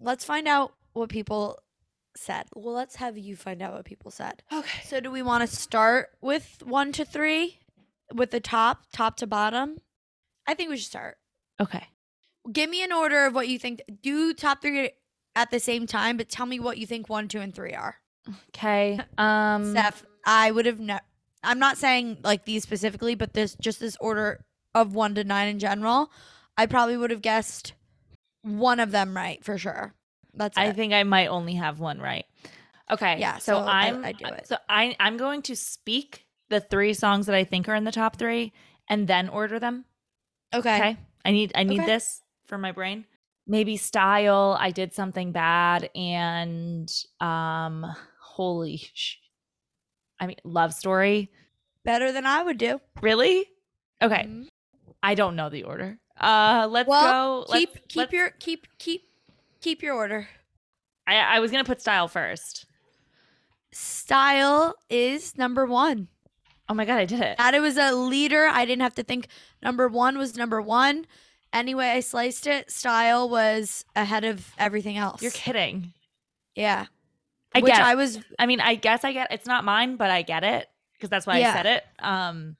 let's find out what people said. Well, let's have you find out what people said. Okay. So do we want to start with one to three, with the top, top to bottom? I think we should start. Okay. Give me an order of what you think. Do top three at the same time, but tell me what you think one, two, and three are. Okay. Um Steph, I would have ne- I'm not saying like these specifically, but this just this order of one to nine in general. I probably would have guessed one of them right for sure. That's I it. think I might only have one right. Okay. Yeah, So, so I- I'm I do it. so I I'm going to speak the three songs that I think are in the top three and then order them. okay. Okay. I need I need Okay. this for my brain. Maybe style. I did something bad and um holy sh- I mean love story. Better than I would do. Really? Okay. Mhm. I don't know the order. Uh let's Well, go. keep let's- keep let's- your keep keep keep your order. I, I was gonna put style first. Style is number one. Oh my god, I did it. That it was a leader. I didn't have to think. Number one was number one. Anyway, I sliced it. Style was ahead of everything else. You're kidding. Yeah. I Which it. I was I mean, I guess I get it's not mine, but I get it because that's why Yeah. I said it. Um,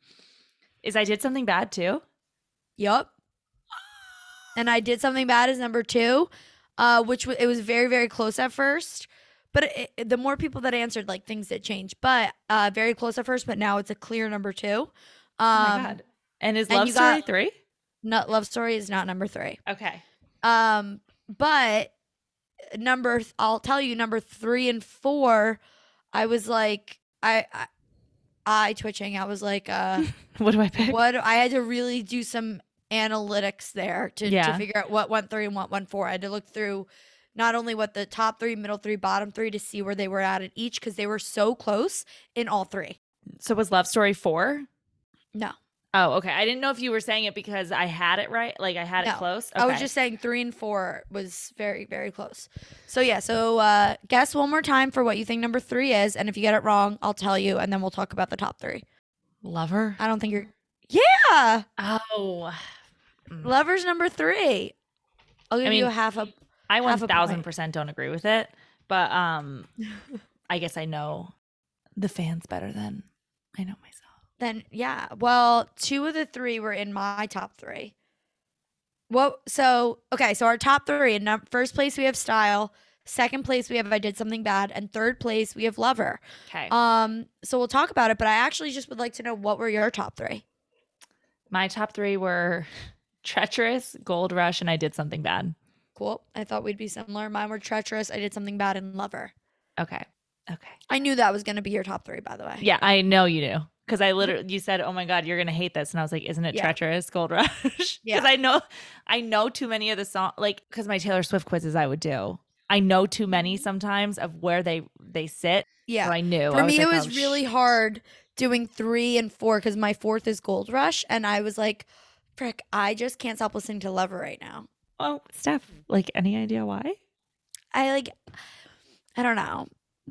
Is I did something bad too? Yup. And I did something bad as number two, uh, which w- it was very very close at first. But it, the more people that answered, like things that change. But uh, very close at first, but now it's a clear number two. Um, oh my god. And is Love you Story got- 3? Not love story is not number three. Okay. Um, but number th- I'll tell you number three and four, I was like I I, I twitching. I was like, uh, What do I pick? what I had to really do some analytics there to, Yeah. to figure out what went three and what went four. I had to look through not only what the top three, middle three, bottom three to see where they were at at each because they were so close in all three. So was Love Story 4? No. Oh, okay. I didn't know if you were saying it because I had it right, like I had No. it close. I was just saying three and four was very, very close. So yeah, so uh guess one more time for what you think number three is, and if you get it wrong, I'll tell you, and then we'll talk about the top three. Lover. I don't think you're. Yeah, Oh, lovers number three. I'll give I you a half a. I one thousand percent don't agree with it, but um, I guess I know the fans better than I know myself. Then yeah, well, two of the three were in my top three. Well, so okay, so our top three in first place we have style, second place we have I did something bad, and third place we have lover. Okay, Um, so we'll talk about it, but I actually just would like to know what were your top three. my top three were treacherous, gold rush, and I did something bad. Cool. I thought we'd be similar. Mine were treacherous. I did something bad in lover. Okay, okay. I knew that was gonna be your top three, by the way. Yeah, I know you do. Because I literally, you said, "Oh my God, you're gonna hate this," and I was like, "Isn't it Yeah. treacherous, Gold Rush?" Because Yeah. I know, I know too many of the song, like because my Taylor Swift quizzes I would do. I know too many mm-hmm. sometimes of where they they sit. Yeah. So I knew. For I me, it was "Oh, really sh-" hard doing three and four because my fourth is Gold Rush, and I was like, "Frick, I just can't stop listening to Lover right now." Oh, Steph, like any idea why? I like, I don't know.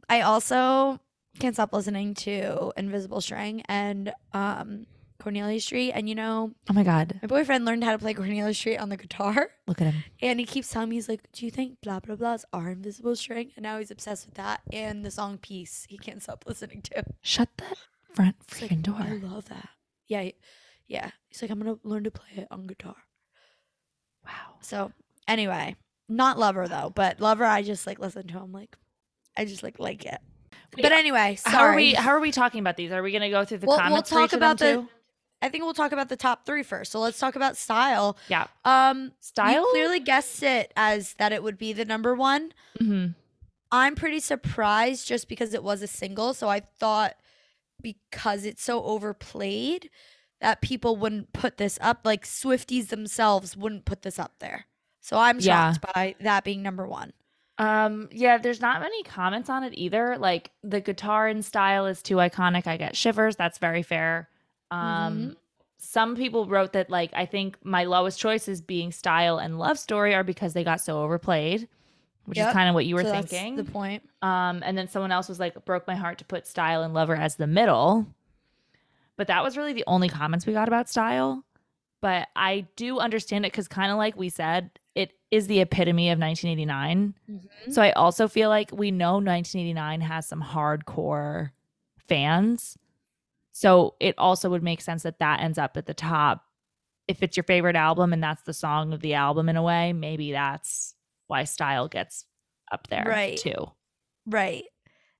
I also can't stop listening to Invisible String and um Cornelia Street, and you know, Oh my God, my boyfriend learned how to play Cornelia Street on the guitar. look at him. And he keeps telling me, he's like, Do you think blah, blah, blahs are invisible string? And now he's obsessed with that and the song Peace. He can't stop listening to. Shut that front He's like, freaking door. I love that. Yeah. Yeah. He's like, I'm going to learn to play it on guitar. Wow. So, anyway, not Lover though, but Lover, I just like listen to him. Like, I just like like it. Wait, but anyway, sorry. How are we? How are we talking about these? Are we going to go through the We'll- we'll talk each of them about the- too? I think we'll talk about the top three first. So let's talk about style. Yeah. Um, Style? You clearly guessed it as that it would be the number one. Mhm. I'm pretty surprised just because it was a single. So I thought because it's so overplayed that people wouldn't put this up. Like Swifties themselves wouldn't put this up there. So I'm Yeah. shocked by that being number one. Um, yeah, there's not many comments on it either. Like the guitar and style is too iconic. I get shivers. That's very fair. Um, Mhm. some people wrote that like I think my lowest choices being style and love story are because they got so overplayed, which is kind of what you were So that's thinking. the point. Um, and then someone else was like, broke my heart to put style and lover as the middle. But that was really the only comments we got about style. But I do understand it because, kind of like we said, it is the epitome of 1989. Mm-hmm. So I also feel like we know 1989 has some hardcore fans. So it also would make sense that that ends up at the top. If it's your favorite album and that's the song of the album in a way, maybe that's why style gets up there Right. too. Right.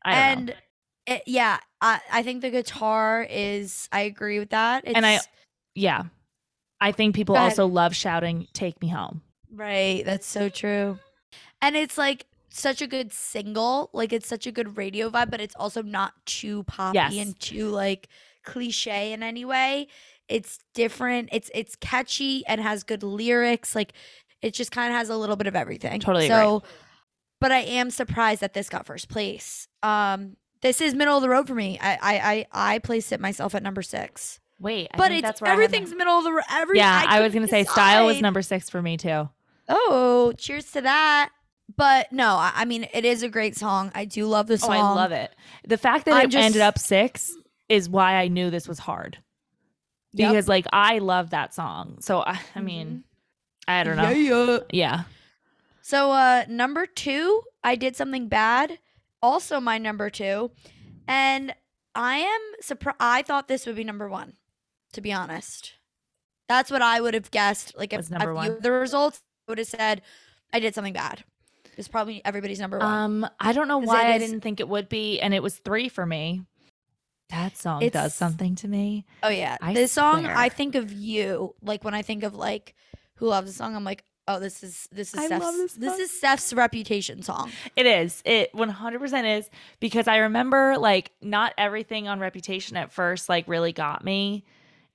And know. It, yeah, I, I think the guitar is, I agree with that. It's, And I- Yeah. I think people also love shouting, Take Me Home. Right, that's so true. And it's like such a good single, like it's such a good radio vibe, but it's also not too poppy Yes. and too like cliche in any way. It's different. It's it's catchy and has good lyrics. Like it just kind of has a little bit of everything. Totally So, but I am surprised that this got first place. Um, this is middle of the road for me. I I I, I placed it myself at number six. Wait, I but think it's that's where I had everything's middle of the road. Every Yeah, I, was gonna say style was number six for me too. Oh, cheers to that. But no, I, I mean it is a great song. I do love the Oh, song. I love it. The fact that I'm it just- ended up six is why I knew this was hard. Yep. Because like I love that song. So I, I mean, I don't know. Yeah, Yeah. yeah. So uh number 2, I did something bad. Also my number 2. And I am surprised I thought this would be number 1. to be honest. That's what I would have guessed. Like if, number if you- one. the results I would have said I did something bad. It's probably everybody's number one. Um, I don't know why I is- didn't think it would be, and it was three for me. That song does something to me. oh yeah, I this song. I think of you. Like when I think of like who loves the song, I'm like, oh, this is this is I Steph's, love this this is Steph's reputation song. It is. It 100% is because I remember like not everything on Reputation at first like really got me.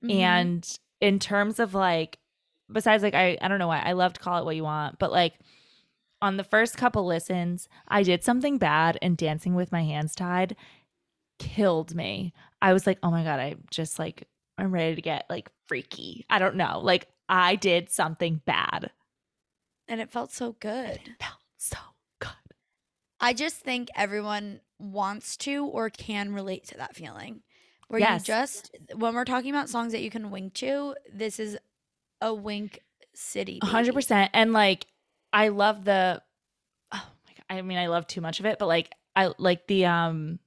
Mhm. And in terms of like, besides like, I, I don't know why I loved Call It What You Want, but like on the first couple listens, I did something bad and Dancing with My Hands Tied killed me. I was like, oh my God, I'm just like, I'm ready to get like freaky. I don't know. Like, I did something bad. And it felt so good. It felt so good. I just think everyone wants to or can relate to that feeling. Where Yes. you just when we're talking about songs that you can wink to, this is a wink city. Hundred percent. And like, I love the. Oh my god! I mean, I love too much of it, but like, I like the um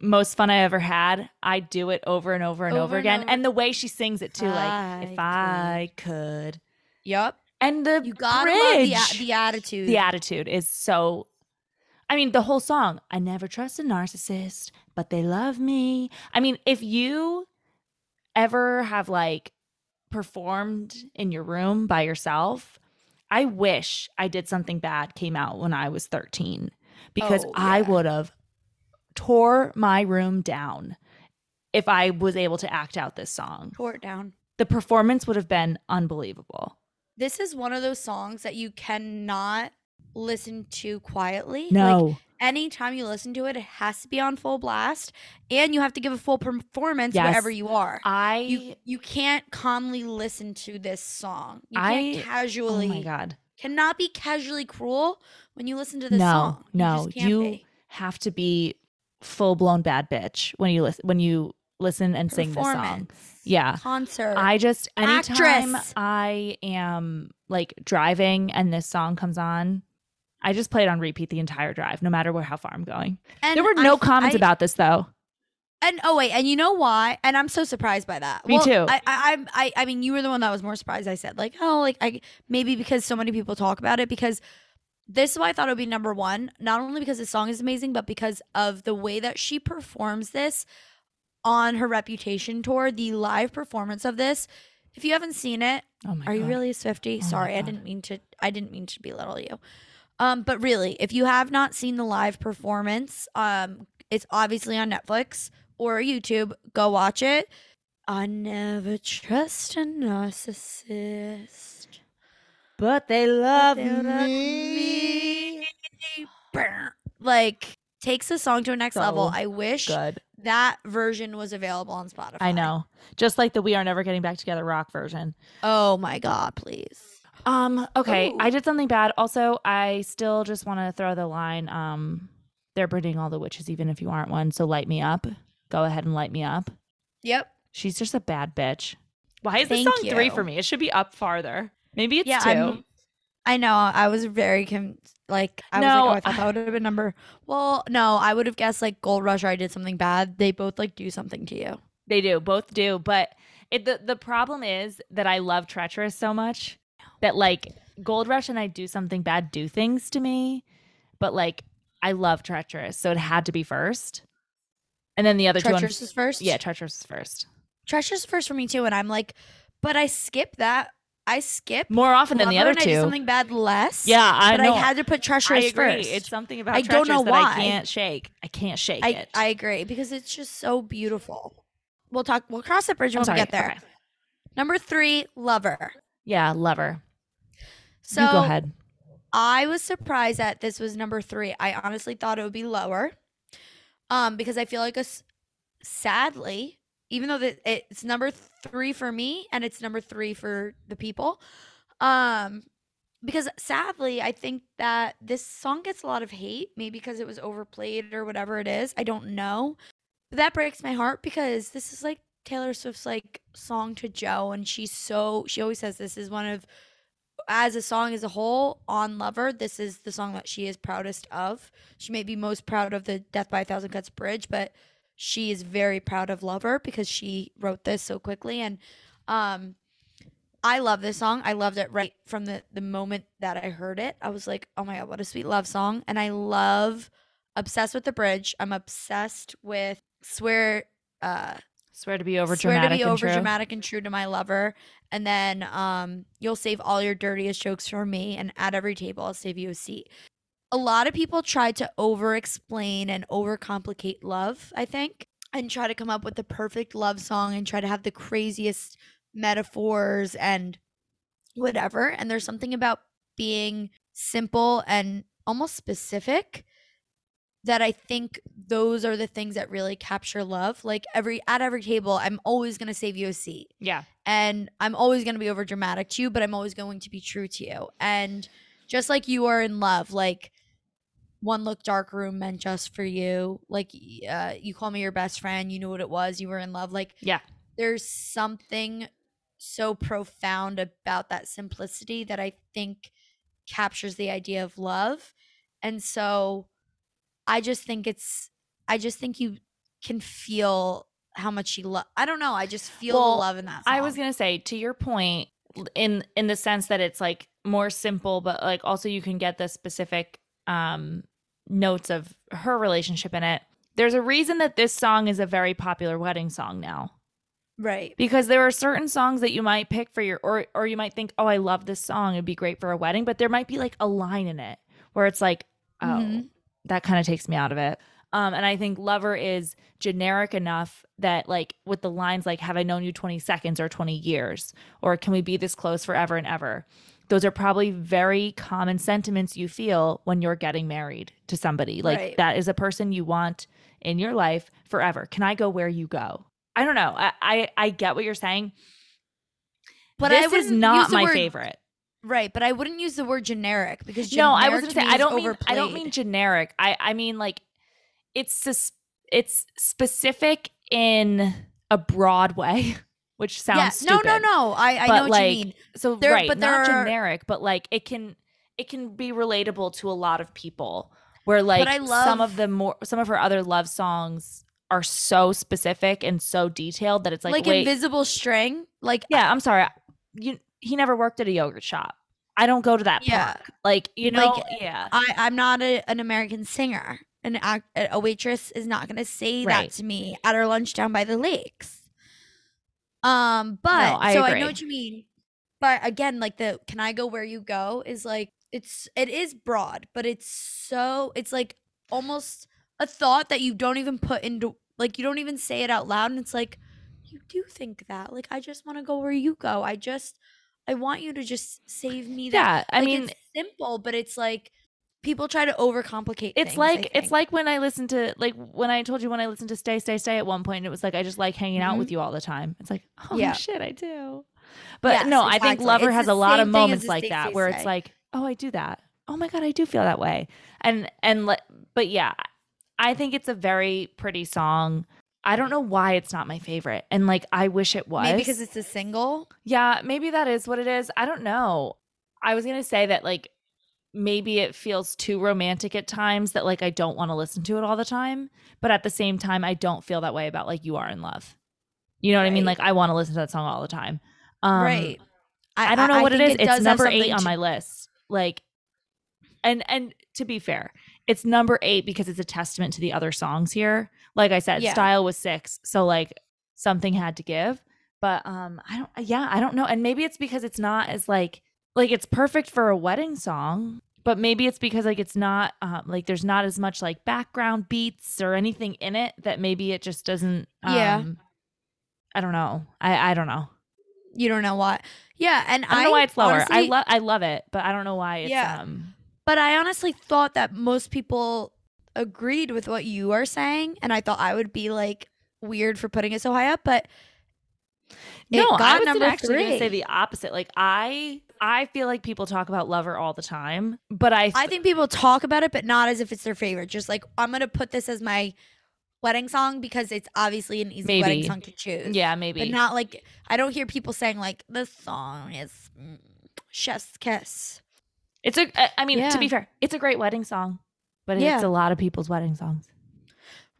most fun I ever had. I do it over and over and over, Over and again, over. and the way she sings it too. like, I if I could, Yup. And the You gotta love the, bridge, the attitude. the attitude is so. I mean, the whole song. I never trust a narcissist, but they love me. I mean, if you ever have like performed in your room by yourself, I wish I did something bad came out when I was 13 because Oh, I would have tore my room down if I was able to act out this song. Tore it down. The performance would have been unbelievable. This is one of those songs that you cannot listen to quietly. Like, No. anytime you listen to it, it has to be on full blast, and you have to give a full performance Yes. wherever you are. I you you can't calmly listen to this song. You I- can't Oh casually. my god. Cannot be casually cruel when you listen to this No, song. You no, you be. have to be full blown bad bitch when you listen when you listen and sing this song. Yeah. concert. I just anytime Actress. I am like driving and this song comes on, I just play it on repeat the entire drive, no matter where how far I'm going. and there were no f- comments I- about this though. And oh wait, and you know why? And I'm so surprised by that. Me Well, too. I, I, I, I mean, you were the one that was more surprised. I said like, oh, like I maybe because so many people talk about it because this is why I thought it would be number one. Not only because the song is amazing, but because of the way that she performs this on her Reputation tour. The live performance of this. If you haven't seen it, Oh my are you really a Swiftie? Oh Sorry, I didn't mean to. I didn't mean to belittle you. Um, but really, if you have not seen the live performance, um, it's obviously on Netflix or YouTube. Go watch it. I never trust a narcissist. But they love they love me. Brr. Like takes the song to a next level. I wish Good. that version was available on Spotify. I know. Just like the We Are Never Getting Back Together rock version. Oh my god, please. Um, okay, Ooh. I did something bad. Also, I still just want to throw the line, um, they're burning all the witches, even if you aren't one. So light me up. Go ahead and light me up. Yep. She's just a bad bitch. Why is this Thank song three for me? It should be up farther. Maybe it's Yeah, 2 I'm- I know. I was very com- like I No, was like, oh, I thought that would have been number. Well, no, I would have guessed like Gold Rush. Or I did something bad. They both like do something to you. They do, both do. But it, the the problem is that I love Treacherous so much that like Gold Rush and I do something bad do things to me, but like I love Treacherous, so it had to be first. And then the other two, Treacherous ones- is first. yeah, Treacherous is first. Treacherous is first for me too. And I'm like, but I skip that. I skip More often than the other and I did something bad less. Yeah, I but know. I had to put I Treacherous agree. first. It's something about I don't know that why. I can't shake. I can't shake I it. I agree because it's just so beautiful. We'll talk. We'll cross that bridge I'm when sorry. we get there. Okay. Number three, Lover. Yeah, lover. So you go ahead. I was surprised that this was number three. I honestly thought it would be lower, um, because I feel like us, sadly, even though it's number three for me and it's number three for the people, um, because sadly, I think that this song gets a lot of hate, maybe because it was overplayed or whatever it is. I don't know, but that breaks my heart because this is like Taylor Swift's like song to Joe, and she's so she always says this is one of as a song as a whole on Lover, this is the song that she is proudest of. She may be most proud of the Death by a Thousand Cuts bridge, but she is very proud of Lover because she wrote this so quickly and um I love this song. I loved it right from the the moment that I heard it. I was like, "Oh my god, what a sweet love song." And I love obsessed with the bridge. I'm obsessed with swear uh Swear to be over swear to dramatic be and over true. dramatic and true to my lover. And then um you'll save all your dirtiest jokes for me and at every table I'll save you a seat. A lot of people try to over explain and overcomplicate love, I think, and try to come up with the perfect love song and try to have the craziest metaphors and whatever. And there's something about being simple and almost specific that I think those are the things that really capture love. Like every at every table, I'm always gonna save you a seat. Yeah. And I'm always gonna be over dramatic to you, but I'm always going to be true to you. And just like you are in love, like one look dark room meant just for you. Like uh, you call me your best friend, you knew what it was, you were in love. Like Yeah. there's something so profound about that simplicity that I think captures the idea of love. And so I just think it's I just think you can feel how much she love I don't know, I just feel Well, the love in that song. I was gonna say to your point, in in the sense that it's like more simple, but like also you can get the specific um notes of her relationship in it. There's a reason that this song is a very popular wedding song now. right. Because there are certain songs that you might pick for your or or you might think, "Oh, I love this song. It'd be great for a wedding," but there might be like a line in it where it's like, "Oh, Mhm. that kind of takes me out of it." Um, and I think Lover is generic enough that, like, with the lines like, Have I known you 20 seconds or 20 years? Or can we be this close forever and ever? Those are probably very common sentiments you feel when you're getting married to somebody. Like, Right. that is a person you want in your life forever. Can I go where you go? I don't know. I, I, I get what you're saying. But this I is not my word- favorite. Right, but I wouldn't use the word generic because no, I was going to say I don't. mean I don't mean generic. I I mean like it's sus- it's specific in a broad way, which sounds yeah, stupid. no, no, no. I I know what like, you mean. So There- right, but not are... generic, but like it can it can be relatable to a lot of people. Where like I love some of the more some of her other love songs are so specific and so detailed that it's like, Like, wait, invisible string. Like yeah, I'm sorry, you he never worked at a yogurt shop. I don't go to that Yeah. park. Like you know, Like, yeah, I, I'm not a, an American singer. An act, a waitress is not going to say Right. that to me at our lunch down by the lakes. Um, but I so I know what you mean. But again, like the "Can I go where you go" is like it's it is broad, but it's so it's like almost a thought that you don't even put into like you don't even say it out loud, and it's like you do think that. Like I just want to go where you go. I just I want you to just save me that yeah. I like, mean, it's simple, but it's like people try to overcomplicate. it's things, like it's like when I listened to like when I told you when I listened to Stay Stay Stay at one point, it was like I just like hanging out with you all the time. It's like oh Mm-hmm. Yeah. shit, I do. But Yes, no, I think. Lover It's has a lot of same thing as moments like Stay that Stay where it's like oh I do that. Oh my god, I do feel that way. And and le- but yeah, I think it's a very pretty song. I don't know why it's not my favorite, and like I wish it was. maybe because it's a single. Yeah, maybe that is what it is. I don't know. I was going to say that like maybe it feels too romantic at times that like I don't want to listen to it all the time, but at the same time I don't feel that way about like you are in love. You know what I mean? Like I want to listen to that song all the time. Um, right. I, don't know what it think is. does it's number 8 something on my list. Like and and to be fair, it's number 8 because it's a testament to the other songs here. Like I said, Yeah. style was 6, so like something had to give. But um I don't yeah, I don't know. And maybe it's because it's not as like like it's perfect for a wedding song, but maybe it's because like it's not um like there's not as much like background beats or anything in it that maybe it just doesn't um Yeah. I don't know. I I don't know. You don't know what. Yeah, and I don't know why it's lower. I love I love it, but I don't know why it's Yeah. um But I honestly thought that most people agreed with what you are saying, and I thought I would be like weird for putting it so high up. But No, I was number actually going to say the opposite. Like I I feel like people talk about Lover all the time, but I, I think people talk about it, but not as if it's their favorite. Just like I'm gonna put this as my wedding song because it's obviously an easy wedding song to choose. yeah, maybe. but not like I don't hear people saying like this song is mm, chef's kiss. it's a. I mean, to be fair, it's a great wedding song, but Yeah. it's a lot of people's wedding songs.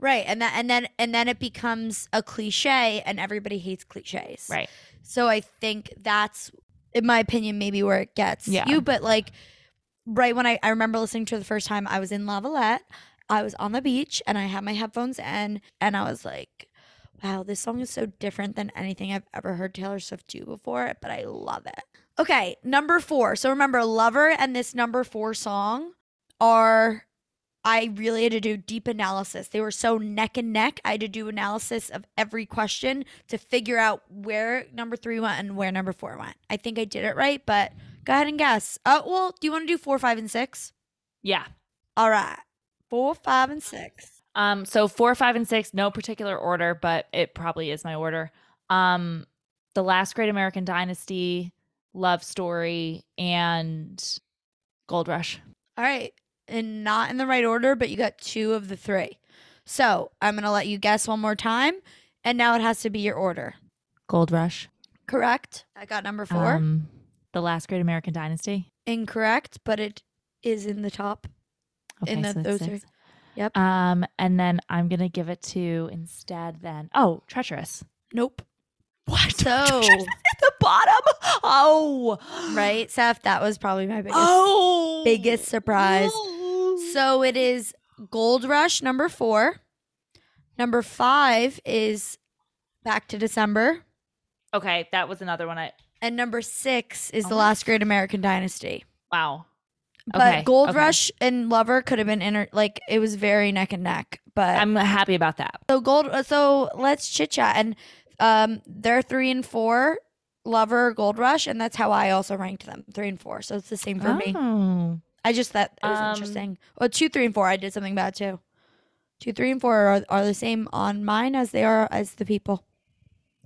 Right. And that and then and then it becomes a cliche and everybody hates cliches. Right. So I think that's in my opinion maybe where it gets Yeah. you. But like right when I, I remember listening to it the first time, I was in Lavallette. I was on the beach and I had my headphones in and I was like, wow, this song is so different than anything I've ever heard Taylor Swift do before, but I love it. Okay, number four. So remember, Lover and this number four song are I really had to do deep analysis. They were so neck and neck. I had to do analysis of every question to figure out where number three went and where number four went. I think I did it right, but go ahead and guess. Oh, well, do you want to do four, five, and six? Yeah. All right, four, five, and six. Um, so four, five, and six, no particular order, but it probably is my order. Um, The Last Great American Dynasty, Love Story, and Gold Rush. All right, and not in the right order, but you got two of the three. So I'm gonna let you guess one more time, and now it has to be your order. Gold Rush. Correct. I got number four. Um, the Last Great American Dynasty. Incorrect, but it is in the top. Okay, In the- so those are- six. yep. Um, and then I'm gonna give it to instead then. Oh, Treacherous. Nope. What? So at the bottom. Oh, right, Steph, that was probably my biggest Oh, biggest surprise. So it is Gold Rush number four. Number five is Back to December. okay, that was another one. I And number six is Oh The Last Great American Dynasty. wow. But Okay, Gold okay. Rush and Lover could have been inter like it was very neck and neck. But I'm happy about that. so Gold so let's chit chat. And um they're three and four, Lover, Gold Rush, and that's how I also ranked them. Three and four. So it's the same for me. I just thought it was Um, interesting. Well, two, three, and four, I did something bad too. Two, three, and four are, are the same on mine as they are as the people.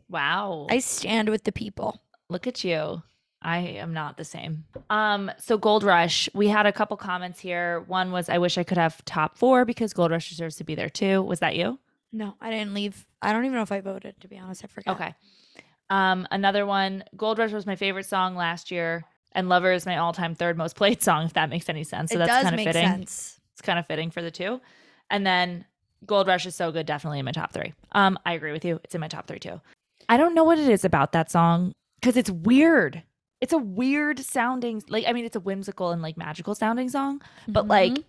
Wow. I stand with the people. Look at you. I am not the same. Um, so Gold Rush, we had a couple comments here. One was I wish I could have top four because Gold Rush deserves to be there too. Was that you? No, I didn't leave. I don't even know if I voted. To be honest, I forgot. Okay. Um, another one, Gold Rush was my favorite song last year, and Lover is my all-time third most played song, if that makes any sense. So it that's kind of make fitting. sense. It's kind of fitting for the two. And then Gold Rush is so good, definitely in my top three. Um, I agree with you. It's in my top three too. I don't know what it is about that song because it's weird. It's a weird sounding, like I mean, it's a whimsical and like magical sounding song, but like Mhm.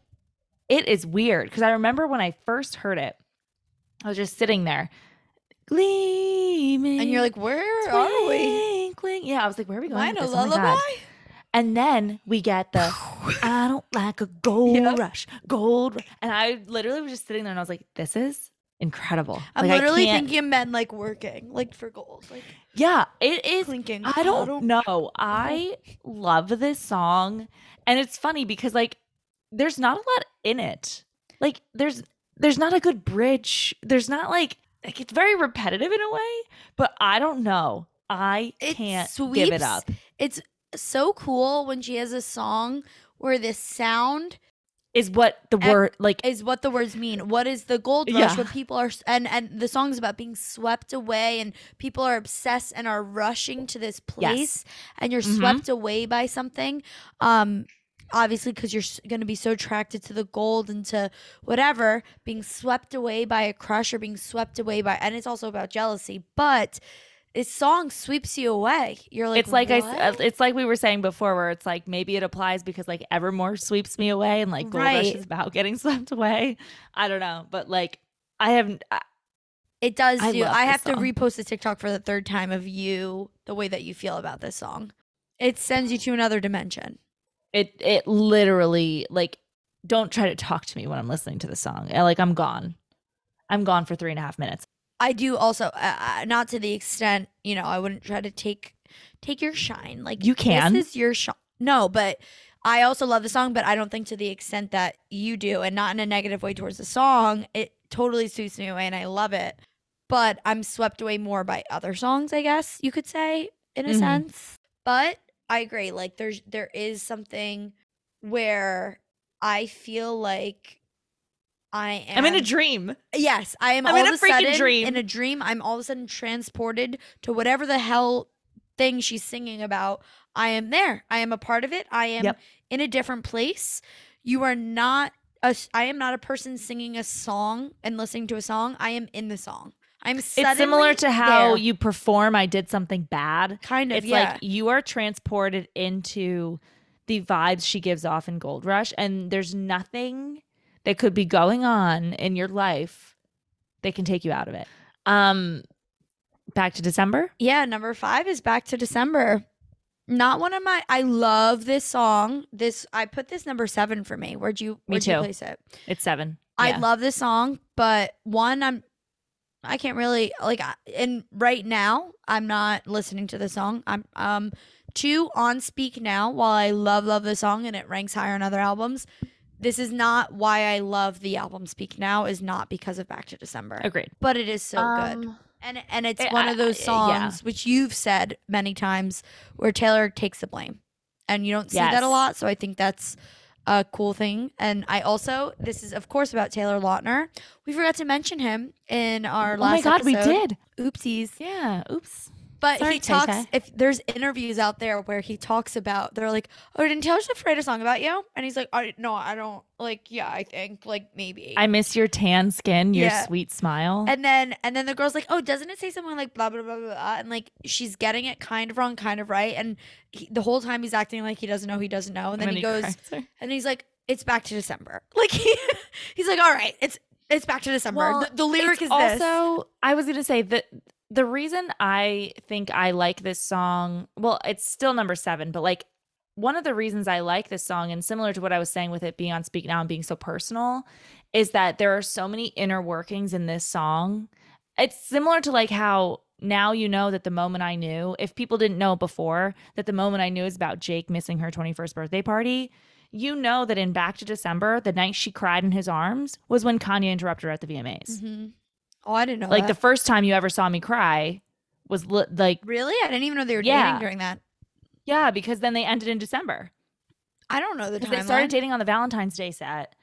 it is weird because I remember when I first heard it, I was just sitting there, gleaming, and you're like, where are we? twinkling. Yeah, I was like, where are we going? Mine a? Oh lullaby. And then we get the I don't like a gold Yep. rush, gold. ru-" And I literally was just sitting there and I was like, this is incredible. I'm Like, literally thinking of men like working, like for gold, like Yeah, it is. clinking. I don't know. I love this song. And it's funny because like there's not a lot in it. Like there's there's not a good bridge. There's not like like it's very repetitive in a way, but I don't know. I can't give it up. It's so cool when she has a song where this sound Is what the word like is what the words mean. What is the gold rush? Yeah. What people are and and the song's about being swept away and people are obsessed and are rushing to this place and you're Mhm. swept away by something. Um obviously because you're going to be so attracted to the gold and to whatever being swept away by a crush or being swept away by and it's also about jealousy but this song sweeps you away you're like it's like I "What?" uh, it's like we were saying before where it's like maybe it applies because like Evermore sweeps me away and like Gold Rush is about getting swept away. I don't know, but like I haven't I- It does I do. I have to repost the TikTok for the third time of you, the way that you feel about this song. It sends you to another dimension. it it literally like don't try to talk to me when I'm listening to the song. I, like I'm gone. I'm gone for three and a half minutes. I do also, uh, uh, not to the extent, you know, I wouldn't try to take take your shine. Like You can. This is your shine. No, but I also love the song, but I don't think to the extent that you do, and not in a negative way towards the song. It totally suits me away, and I love it. But I'm swept away more by other songs, I guess you could say, in a Mhm. sense. But I agree. Like there's there is something where I feel like I am. I'm in a dream. Yes, I am I'm all in of a freaking sudden dream. in a dream. I'm all of a sudden transported to whatever the hell thing she's singing about. I am there. I am a part of it. I am Yep. in a different place. You are not a I am not a person singing a song and listening to a song. I am in the song. I'm suddenly It's similar to how there. you perform I did something bad. kind of It's yeah. like you are transported into the vibes she gives off in Gold Rush, and there's nothing that could be going on in your life that can take you out of it. Um, back to December. Yeah, number five is Back to December. Not one of my. I love this song. This I put this number seven for me. Where'd you? Me Where'd you too. place it? It's seven. I Yeah. love this song, but one, I'm. I can't really like. And right now, I'm not listening to the song. I'm um. Two on Speak Now. While I love love the song and it ranks higher on other albums, this is not why I love the album Speak Now. Is not because of Back to December, Agreed. but it is so good. Um, And and it's Eh, one I- of those I- songs yeah. which you've said many times where Taylor takes the blame. And you don't see that a lot, so I think that's a cool thing. And I also this is of course about Taylor Lautner. We forgot to mention him in our last episode. Oh my last god, we did. Oopsies. Yeah. Oops. But Sorry, he talks Tay-Tay. if there's interviews out there where he talks about they're like, Oh, didn't Taylor Swift write a song about you? And he's like, I no, I don't like, yeah, I think like maybe. I miss your tan skin, your Yeah. sweet smile. And then and then the girl's like, "Oh, doesn't it say something like blah blah blah blah?" blah? And like she's getting it kind of wrong, kind of right. And he, the whole time he's acting like he doesn't know he doesn't know. And then he goes corrects her. and he's like, "It's back to December." Like he, he's like, "All right, it's it's back to December." Well, the, the lyric It's is this. also I was gonna say that the reason I think I like this song, well, it's still number seven, but like one of the reasons I like this song, and similar to what I was saying with it being on Speak Now and being so personal, is that there are so many inner workings in this song. It's similar to like how now you know that the moment I knew, if people didn't know before, that the moment I knew is about Jake missing her 21st birthday party. You know that in Back to December, the night she cried in his arms was when Kanye interrupted her at the VMAs Mhm. Oh, I didn't know. like the first time you ever saw me cry was li- like really, I didn't even know they were Yeah. dating during that. yeah because then they ended in december. I don't know the because they started dating on the valentine's day set.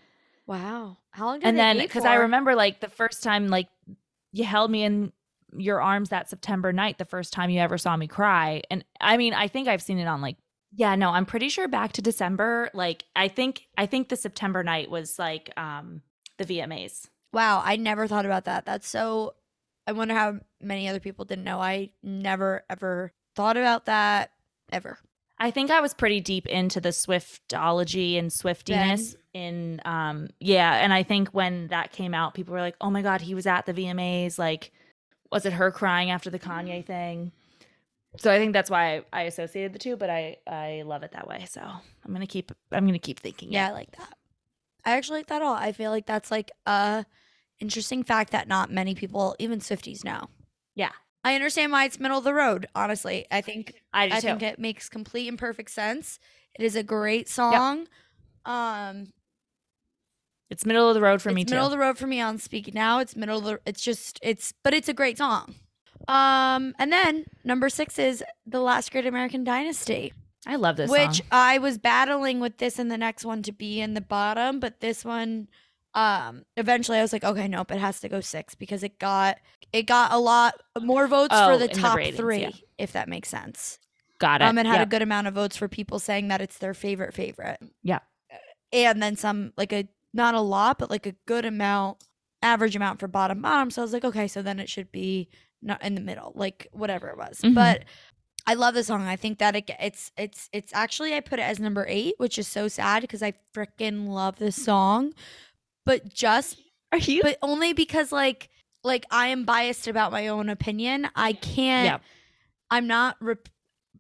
Wow, how long did they and then because i remember like the first time like you held me in your arms that september night the first time you ever saw me cry. And i mean i think i've seen it on like yeah no i'm pretty sure back to december like i think i think the september night was like um the vmas Wow, I never thought about that. That's so. I wonder how many other people didn't know. I never ever thought about that ever. I think I was pretty deep into the Swiftology and Swiftiness in um yeah, and I think when that came out, people were like, "Oh my god, he was at the VMAs." Like, was it her crying after the Kanye thing? So I think that's why I, I associated the two, but I I love it that way. So I'm gonna keep I'm gonna keep thinking. Yeah, it. I like that. I actually like that all. I feel like that's like a interesting fact that not many people, even Swifties, know. Yeah. I understand why it's middle of the road. Honestly, I think I I think it makes complete and perfect sense. It is a great song. Um, it's middle of the road for me too. middle of the road for me on Speak Now. It's middle of the. It's just it's, but it's a great song. Um, and then number six is the Last Great American Dynasty. I love this which song. I was battling with this and the next one to be in the bottom, but this one um eventually I was like, okay, nope, it has to go six because it got it got a lot more votes Oh, for the in the top ratings, three, yeah. if that makes sense. Got it. Um, it had Yep. a good amount of votes for people saying that it's their favorite favorite. Yeah. And then some like a not a lot, but like a good amount, average amount for bottom bottom. So I was like, okay, so then it should be not in the middle, like whatever it was. Mhm. But I love the song. I think that it, it's it's it's actually I put it as number eight, which is so sad because I freaking love this song. But just Are you? but only because like like I am biased about my own opinion. I can't. Yeah. I'm not re-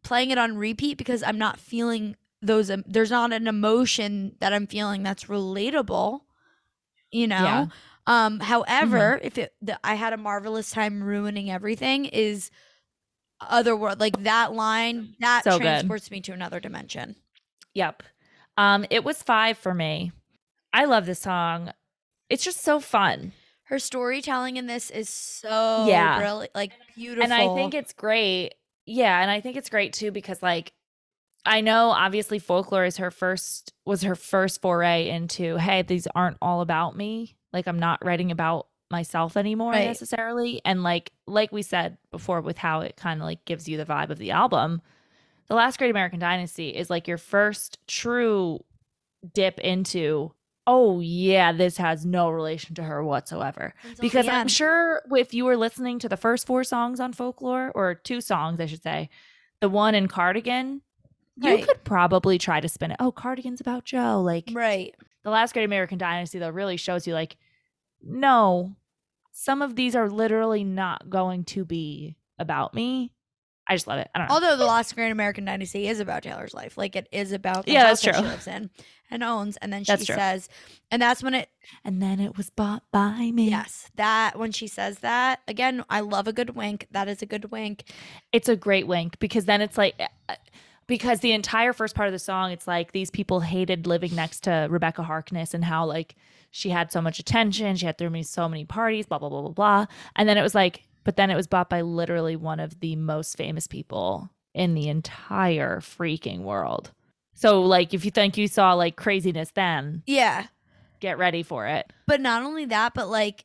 playing it on repeat because I'm not feeling those. Um, there's not an emotion that I'm feeling that's relatable. You know. Yeah. Um. However, if it, the, I had a marvelous time ruining everything is other world like that line that So good. transports me to another dimension. Yep. Um, it was five for me. I love this song. It's just so fun. Her storytelling in this is so Yeah. brilliant, like beautiful. And I think it's great. Yeah, and I think it's great too because like I know obviously folklore is her first was her first foray into hey, these aren't all about me. Like I'm not writing about myself anymore Right. necessarily. And like like we said before with how it kind of like gives you the vibe of the album, The Last Great American Dynasty is like your first true dip into oh yeah, this has no relation to her whatsoever. Until Because I'm sure if you were listening to the first four songs on Folklore, or two songs, I should say, the one in Cardigan, you could probably try to spin it. Oh, Cardigan's about Joe. Like right. the last Great American Dynasty, though, really shows you like, no, some of these are literally not going to be about me. I just love it. I don't know. Although the Last Great American Dynasty is about Taylor's life, like it is about the Yeah, house that's that she lives in and owns, and then she says, and that's when it and then it was bought by me. Yes, that when she says that again, I love a good wink. That is a good wink. it's a great wink because then it's like uh, because the entire first part of the song it's like these people hated living next to Rebecca Harkness and how like she had so much attention she had through me so many parties blah blah blah blah blah and then it was like but then it was bought by literally one of the most famous people in the entire freaking world so like if you think you saw like craziness then Yeah, get ready for it but not only that, but like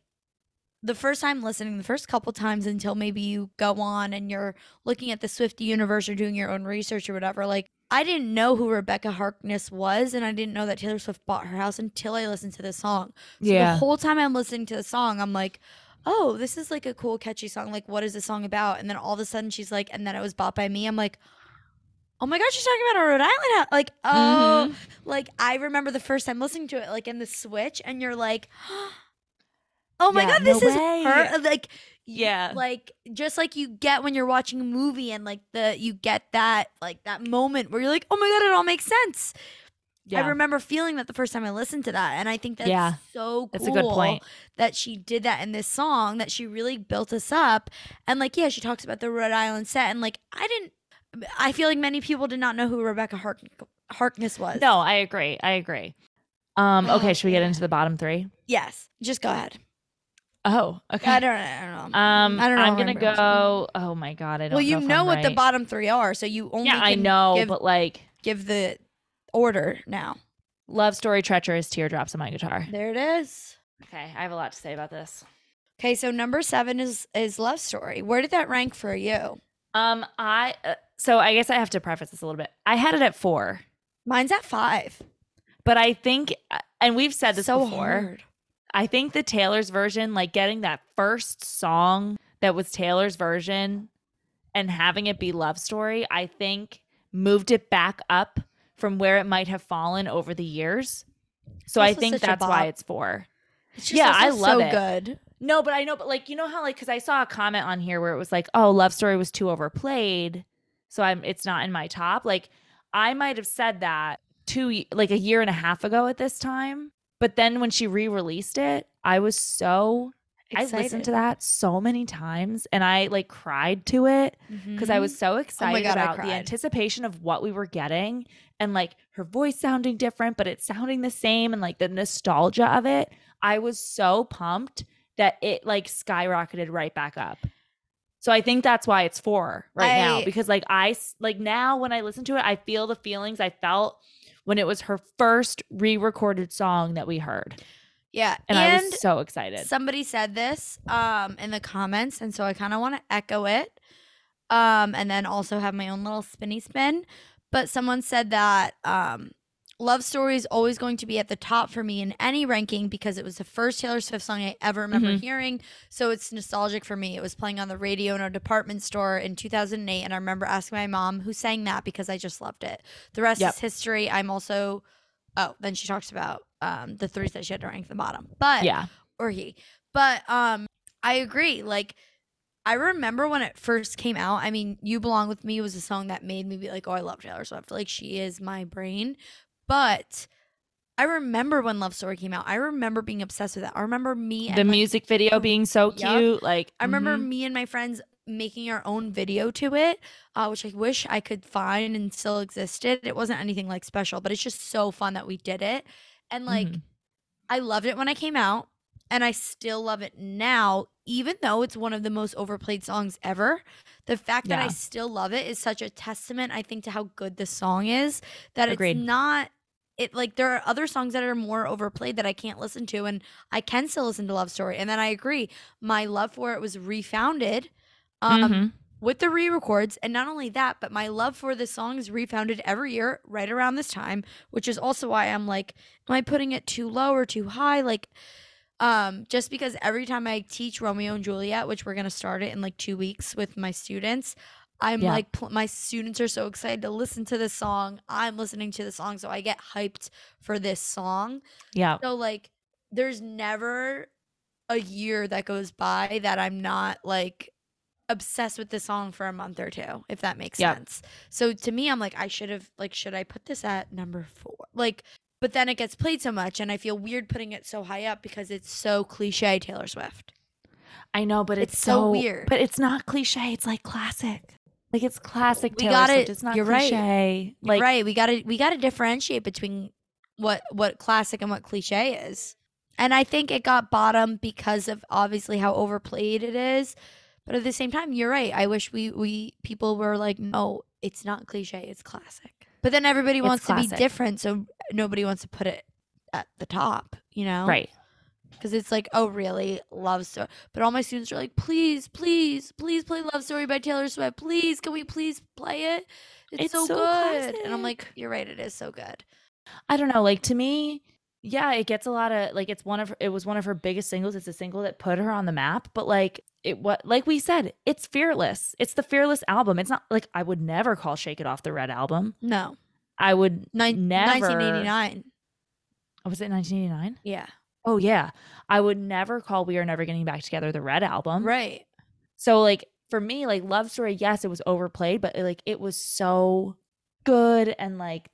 the first time listening, the first couple times until maybe you go on and you're looking at the Swiftie universe or doing your own research or whatever. Like I didn't know who Rebecca Harkness was, and I didn't know that Taylor Swift bought her house until I listened to the song. So the whole time I'm listening to the song, I'm like. Oh, this is like a cool, catchy song. Like, what is this song about? And then all of a sudden, she's like, and then it was bought by me. I'm like, oh my god, she's talking about a Rhode Island house. Like, oh, Mhm. like I remember the first time listening to it, like in the switch, and you're like, oh my Yeah, god, this no is way. her. Like, Yeah. like just like you get when you're watching a movie, and like the you get that like that moment where you're like, oh my god, it all makes sense. Yeah I remember feeling that the first time I listened to that, and I think that's Yeah. so cool. that's a good point that she did that in this song. That she really built us up, and like yeah, she talks about the Rhode Island set, and like I didn't. I feel like many people did not know who Rebecca Hark- Harkness was. no I agree I agree um Oh, okay should we get into the bottom three Yes, just go ahead. Oh, okay. I don't, I don't know. Um, I don't know. I'm gonna go. Oh my god, I don't. Well, you know, know what the bottom three are, so you only Yeah, I know, give, but like, give the order now. love story, treacherous, teardrops on my guitar. There it is. Okay, I have a lot to say about this. Okay, so number seven is is Love Story. Where did that rank for you? Um, I uh, so I guess I have to preface this a little bit. I had it at four, Mine's at five. but I think, uh, and we've said this so before. hard. I think the Taylor's version, like getting that first song that was Taylor's version and having it be Love Story, I think moved it back up from where it might have fallen over the years. So I think that's why it's four. It's Yeah, I love so it. good. No, but I know, but like you know how like because I saw a comment on here where it was like, oh, Love Story was too overplayed, so I'm it's not in my top. Like I might have said that two like a year and a half ago at this time, but then when she re-released it, I was so I listened to that so many times and I like cried to it because I Mhm. was so excited God, about the anticipation of what we were getting and like her voice sounding different, but it sounding the same and like the nostalgia of it. I was so pumped that it like skyrocketed right back up. So I think that's why it's four right now because like I like now when I listen to it, I feel the feelings I felt when it was her first re-recorded song that we heard, yeah, and, and, I was so excited. somebody said this um in the comments, and so I kind of want to echo it, um, and then also have my own little spinny spin. But someone said that um, Love Story is always going to be at the top for me in any ranking because it was the first Taylor Swift song I ever remember Mhm. hearing. So it's nostalgic for me. It was playing on the radio in a department store in 2008. And I remember asking my mom who sang that because I just loved it. The rest Yep. is history. I'm also, oh, then she talks about um, the threes that she had to rank the bottom. But, yeah, or he. But um, I agree. Like, I remember when it first came out. I mean, "You Belong with Me" was a song that made me be like, "Oh, I love Taylor Swift." Like, she is my brain. But I remember when Love Story came out. I remember being obsessed with that. I remember me. the music video being so cute. Like I remember mhm. me and my friends making our own video to it, uh, which I wish I could find and still existed. It wasn't anything like special, but it's just so fun that we did it. And like, Mhm. I loved it when I came out, and I still love it now, even though it's one of the most overplayed songs ever. The fact that I still love it is such a testament, I think, to how good this song is. That Agreed. it's not. It like there are other songs that are more overplayed that I can't listen to, and I can still listen to Love Story. And then I agree, my love for it was refounded um, Mhm. With the re-records and not only that but my love for the song is refounded every year right around this time which is also why i'm like am i putting it too low or too high like um just because every time i teach romeo and juliet which we're going to start it in like two weeks with my students i'm Yeah. like pl- my students are so excited to listen to this song i'm listening to the song so i get hyped for this song Yeah. so like there's never a year that goes by that I'm not like obsessed with the song for a month or two, if that makes Yep. sense. So to me, I'm like, I should have like, should I put this at number four? Like, but then it gets played so much, and I feel weird putting it so high up because it's so cliche Taylor Swift. I know, but it's, It's so weird. But it's not cliche. It's like classic. Like it's classic We Taylor got Swift. it. It's not You're right. cliche. Like, Like right, we gotta we gotta differentiate between what what classic and what cliche is. And I think it got bottom because of obviously how overplayed it is. But at the same time, you're right. I wish we we people were like, no, it's not cliche, it's classic. But then everybody It's wants to classic. be different, so nobody wants to put it at the top, you know? right. Because it's like, oh, really? Love story. But all my students are like, please, please, please play Love Story by Taylor Swift. Please, can we please play it? It's, It's so, so good. And I'm classic. like, you're right. It is so good. I don't know. Like to me, yeah, it gets a lot of like it's one of it was one of her biggest singles. It's a single that put her on the map. But like it what like we said, it's fearless. It's the fearless album. It's not like I would never call Shake It Off the Red album. No. I would Nin- never 1989. Oh, was it 1989? Yeah. Oh yeah. I would never call We Are Never Getting Back Together the Red album. Right. So like for me, like Love Story, yes, it was overplayed, but like it was so good and like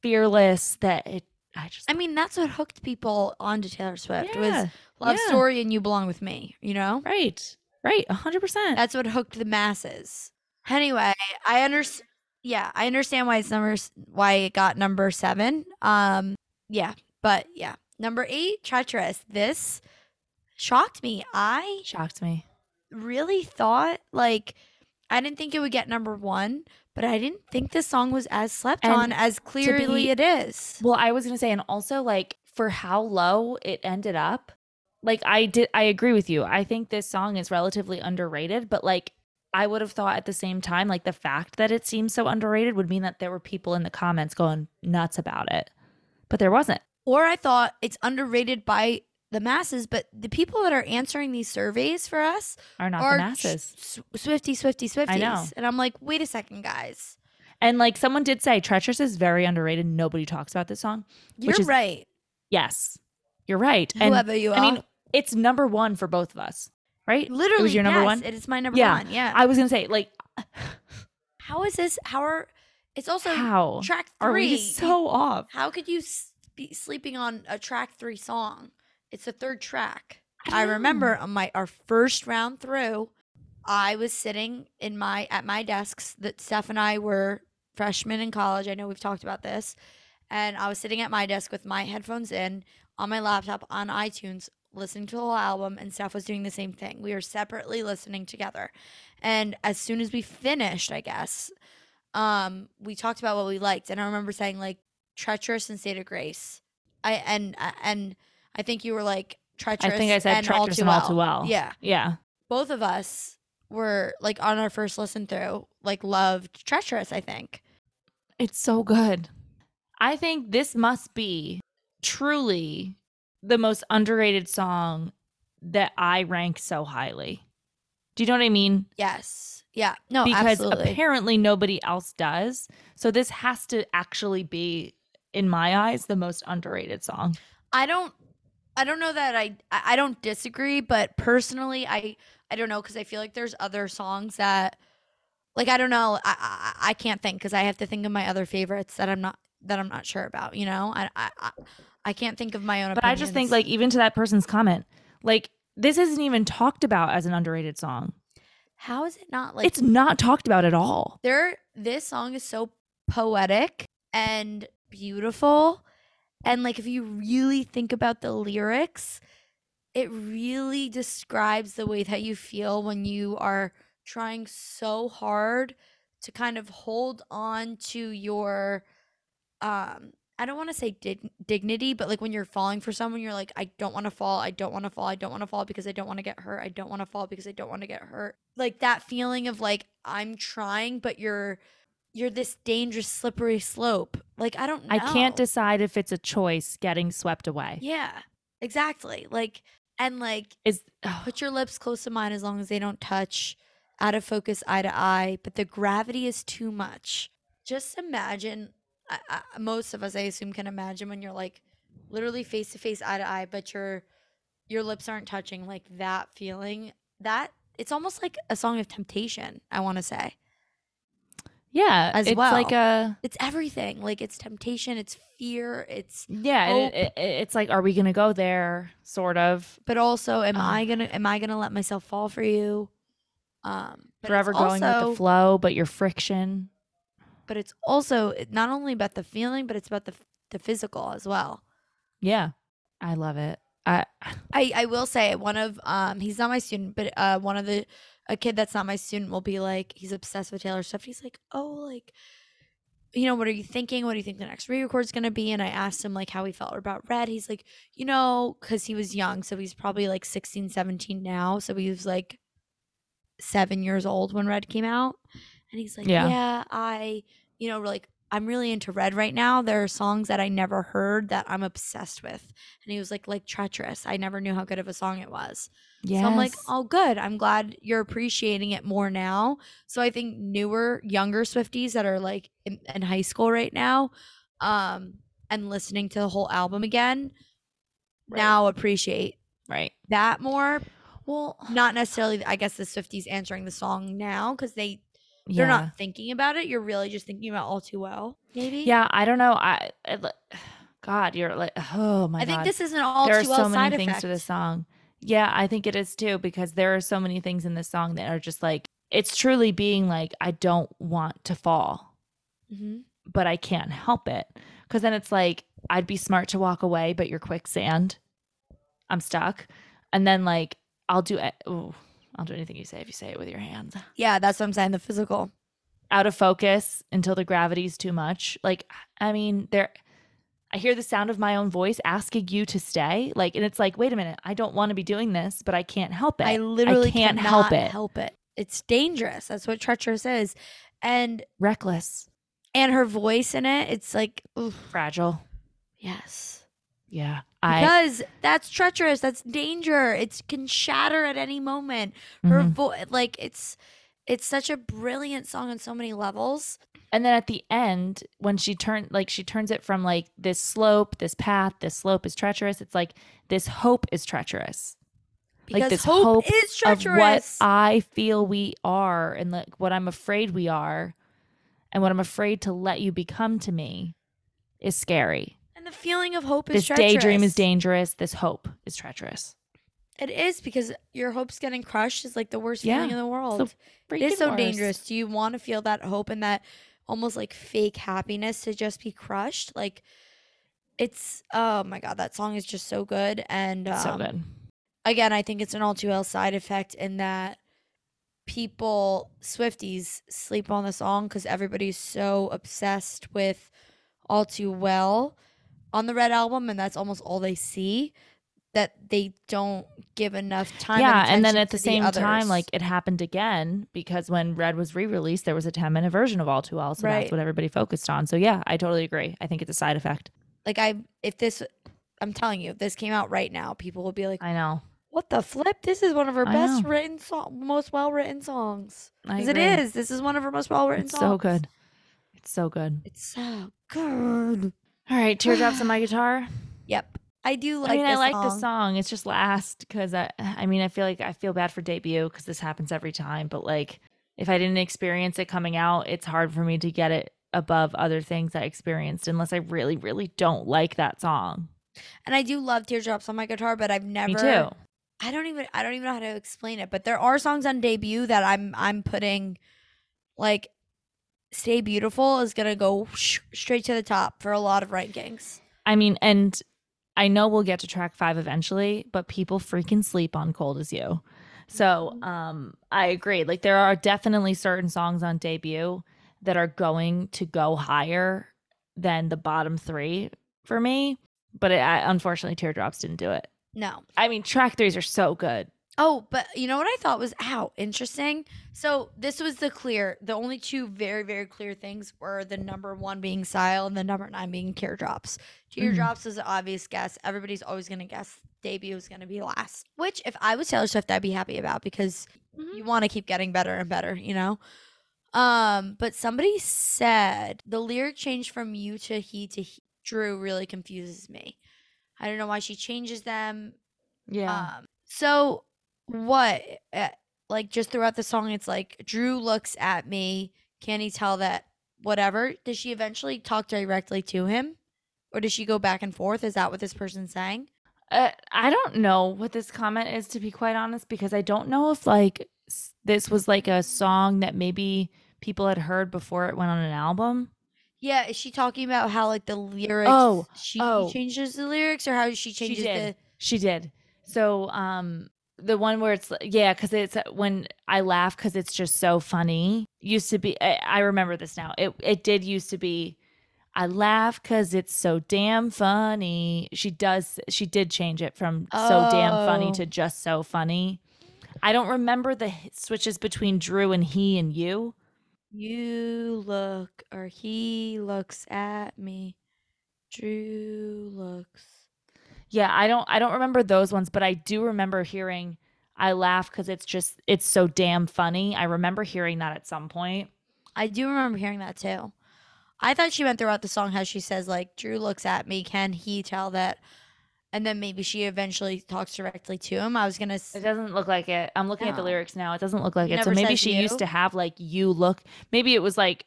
fearless that it I just I mean, that's what hooked people onto Taylor Swift was Love yeah. Story and You Belong With Me, you know? right. Right. a hundred percent. That's what hooked the masses. Anyway, I understand. Yeah, I understand why it's number why it got number seven. Um, yeah, but yeah, number eight, treacherous. This shocked me. I Shocked me. really thought like I didn't think it would get number one, but I didn't think this song was as slept And on as clearly be- it is. Well, I was gonna say, and also like for how low it ended up, like I did I agree with you. I think this song is relatively underrated, but like I would have thought at the same time, like the fact that it seems so underrated would mean that there were people in the comments going nuts about it. But there wasn't. Or I thought it's underrated by the masses, but the people that are answering these surveys for us Are not are the masses. Sw- Swiftie, Swiftie, Swifties. I know. And I'm like, wait a second, guys. And like someone did say, Treacherous is very underrated. Nobody talks about this song. You're is- right. Yes, you're right. And Whoever you are. I mean, it's number one for both of us, right? literally, it was your number yes, one. It is my number Yeah. one. Yeah. I was gonna say, like, how is this? How are? It's also how track are three. we so off? How could you be sleeping on a track three song? It's the third track. I remember on my our first round through, I was sitting in my at my desks. That Steph and I were freshmen in college. I know we've talked about this, and I was sitting at my desk with my headphones in on my laptop on iTunes, listening to the whole album, and Steph was doing the same thing. We were separately listening together, and as soon as we finished, I guess, um, we talked about what we liked, and I remember saying like treacherous and state of grace. I and and I think you were like treacherous. I think I said and treacherous and all too well. Yeah, Yeah. both of us were like on our first listen through, like loved treacherous. I think. It's so good. I think this must be truly the most underrated song that I rank so highly. Do you know what I mean? Yes. Yeah. No. because absolutely. apparently nobody else does. So this has to actually be, in my eyes, the most underrated song. I don't. I don't know that I. I don't disagree, but personally, I. I don't know because I feel like there's other songs that, like, I don't know. I I, I can't think because I have to think of my other favorites that I'm not that I'm not sure about. You know, I I I, I can't think of my own. But I just think, like, even to that person's comment, like, this isn't even talked about as an underrated song. how is it not like it's not talked about at all. there this song is so poetic and beautiful and like if you really think about the lyrics it really describes the way that you feel when you are trying so hard to kind of hold on to your um I don't want to say dig- dignity, but like when you're falling for someone, you're like, I don't want to fall. I don't want to fall. I don't want to fall because I don't want to get hurt. I don't want to fall because I don't want to get hurt. Like that feeling of like I'm trying, but you're you're this dangerous slippery slope. Like I don't. Know. I can't decide if it's a choice getting swept away. Yeah, exactly. Like and like Is put your lips close to mine as long as they don't touch. Out of focus, eye to eye, but the gravity is too much. Just imagine I, I, most of us, I assume, can imagine when you're like literally face to face, eye to eye, but your your lips aren't touching. Like that feeling. That it's almost like a song of temptation. I want to say yeah, As it's well. like a it's everything. Like it's temptation. It's fear. It's yeah. It, it, it's like, are we gonna go there? Sort of but also, am Uh. I gonna am I gonna let myself fall for you? Um, forever going with the flow, but your friction. But it's also not only about the feeling, but it's about the the physical as well. Yeah, I love it. I I, I will say one of um he's not my student, but uh one of the a kid that's not my student will be like he's obsessed with Taylor Swift. He's like, oh, like you know, what are you thinking? What do you think the next re-record's gonna be? And I asked him like how he felt about Red. He's like, you know, because he was young, so he's probably like 16, 17 now. So he was like seven years old when Red came out. And he's like, Yeah. yeah, I, you know, like I'm really into Red right now. There are songs that I never heard that I'm obsessed with. And he was like, like Treacherous. I never knew how good of a song it was. yes. So I'm like, oh, good. I'm glad you're appreciating it more now. So I think newer, younger Swifties that are like in, in high school right now, um, and listening to the whole album again, Right. now appreciate right. that more. Well, Not necessarily, I guess, the Swifties answering the song now because they yeah. they're not thinking about it. You're really just thinking about all too well. Maybe. Yeah, I don't know. I, I God, you're like, oh my I think this is an all there too well There's so many things effect. to this song. Yeah, I think it is too because there are so many things in this song that are just like it's truly being like I don't want to fall, hmm but I can't help it. Cuz then it's like I'd be smart to walk away, but you're quicksand. I'm stuck. And then like I'll do it. Ooh, I'll do anything you say if you say it with your hands. Yeah, that's what I'm saying. The physical. Out of focus until the gravity's too much. Like I mean, there I hear the sound of my own voice asking you to stay. Like and it's like, wait a minute, I don't want to be doing this, but I can't help it. I literally can't help it. Help it. It's dangerous. That's what treacherous is, and Reckless, and her voice in it. It's like, oof, fragile. yes, Yeah. I because that's treacherous. That's danger. It can shatter at any moment. Her Mhm. voice, like it's, it's such a brilliant song on so many levels. and then at the end when she turned like she turns it from like this slope, this path, this slope is treacherous. It's like this hope is treacherous. Because like this hope, hope is of what. I feel we are and like what I'm afraid we are and what I'm afraid to let you become to me is scary. And the feeling of hope is This treacherous. daydream is dangerous. This hope is treacherous. It is because your hopes getting crushed is like the worst Yeah. feeling in the world. it is so worse. dangerous. Do you want to feel that hope and that almost like fake happiness to just be crushed? Like it's oh my god, that song is just so good. And um, so good. again, I think it's an all too well side effect in that people Swifties sleep on the song because everybody's so obsessed with all too well on the Red album, and that's almost all they see. That they don't give enough time. yeah, and then at the same time, like it happened again because when Red was re-released, there was a 10 minute version of All Too Well, so Right. that's what everybody focused on. So yeah, I totally agree. I think it's a side effect. like I, if this, I'm telling you, if this came out right now, people would be like, I know. "What the flip? This is one of her I best know. written song, most well written songs." Because it is. This is one of her most well written songs. so good. It's so good. It's so good. All right, teardrops on my guitar. Yep. I do like I mean, I like song. the song. It's just last because I, I mean, I feel like I feel bad for debut because this happens every time. But like, if I didn't experience it coming out, it's hard for me to get it above other things I experienced unless I really, really don't like that song. And I do love teardrops on my guitar, but I've never Me too. I don't even I don't even know how to explain it. But there are songs on debut that I'm I'm putting like Stay Beautiful is gonna go sh- straight to the top for a lot of rankings. I mean, and I know we'll get to track five eventually, but people freaking sleep on Cold as You. So um I agree. Like there are definitely certain songs on debut that are going to go higher than the bottom three for me. But it, I, unfortunately, Teardrops didn't do it. No. I mean, track threes are so good. Oh, but you know what I thought was ow, interesting. So this was the clear. The only two very very clear things were the number one being Style and the number nine being Teardrops. Teardrops was an obvious guess. Everybody's always gonna guess debut was gonna be last. Which, if I was Taylor Swift, I'd be happy about because Mhm. you want to keep getting better and better. You know. Um, but somebody said the lyric change from you to he to he, Drew really confuses me. I don't know why she changes them. Yeah. Um, so what? Uh, like just throughout the song, it's like Drew looks at me. Can he tell that whatever? Does she eventually talk directly to him, or does she go back and forth? Is that what this person's saying? Uh, I don't know what this comment is to be quite honest because I don't know if like this was like a song that maybe people had heard before it went on an album. Yeah, is she talking about how like the lyrics? Oh, she oh. changes the lyrics, or how she changes she did. the? She did. So um the one where it's yeah cuz it's uh, when I laugh cuz it's just so funny. Used to be I, I remember this now. It it did used to be I laugh cuz it's so damn funny. She does she did change it from so damn funny Oh. to just so funny. I don't remember the switches between Drew and he and you. You look, or he looks at me. Drew looks. Yeah, I don't I don't remember those ones, but I do remember hearing I laugh cuz it's just it's so damn funny. I remember hearing that at some point. I do remember hearing that too. I thought she went throughout the song how she says like Drew looks at me, can he tell that? And then maybe she eventually talks directly to him. I was gonna. s- It doesn't look like it. I'm looking at the lyrics now. It doesn't look like It it. So maybe she you? used to have like you look. Maybe it was like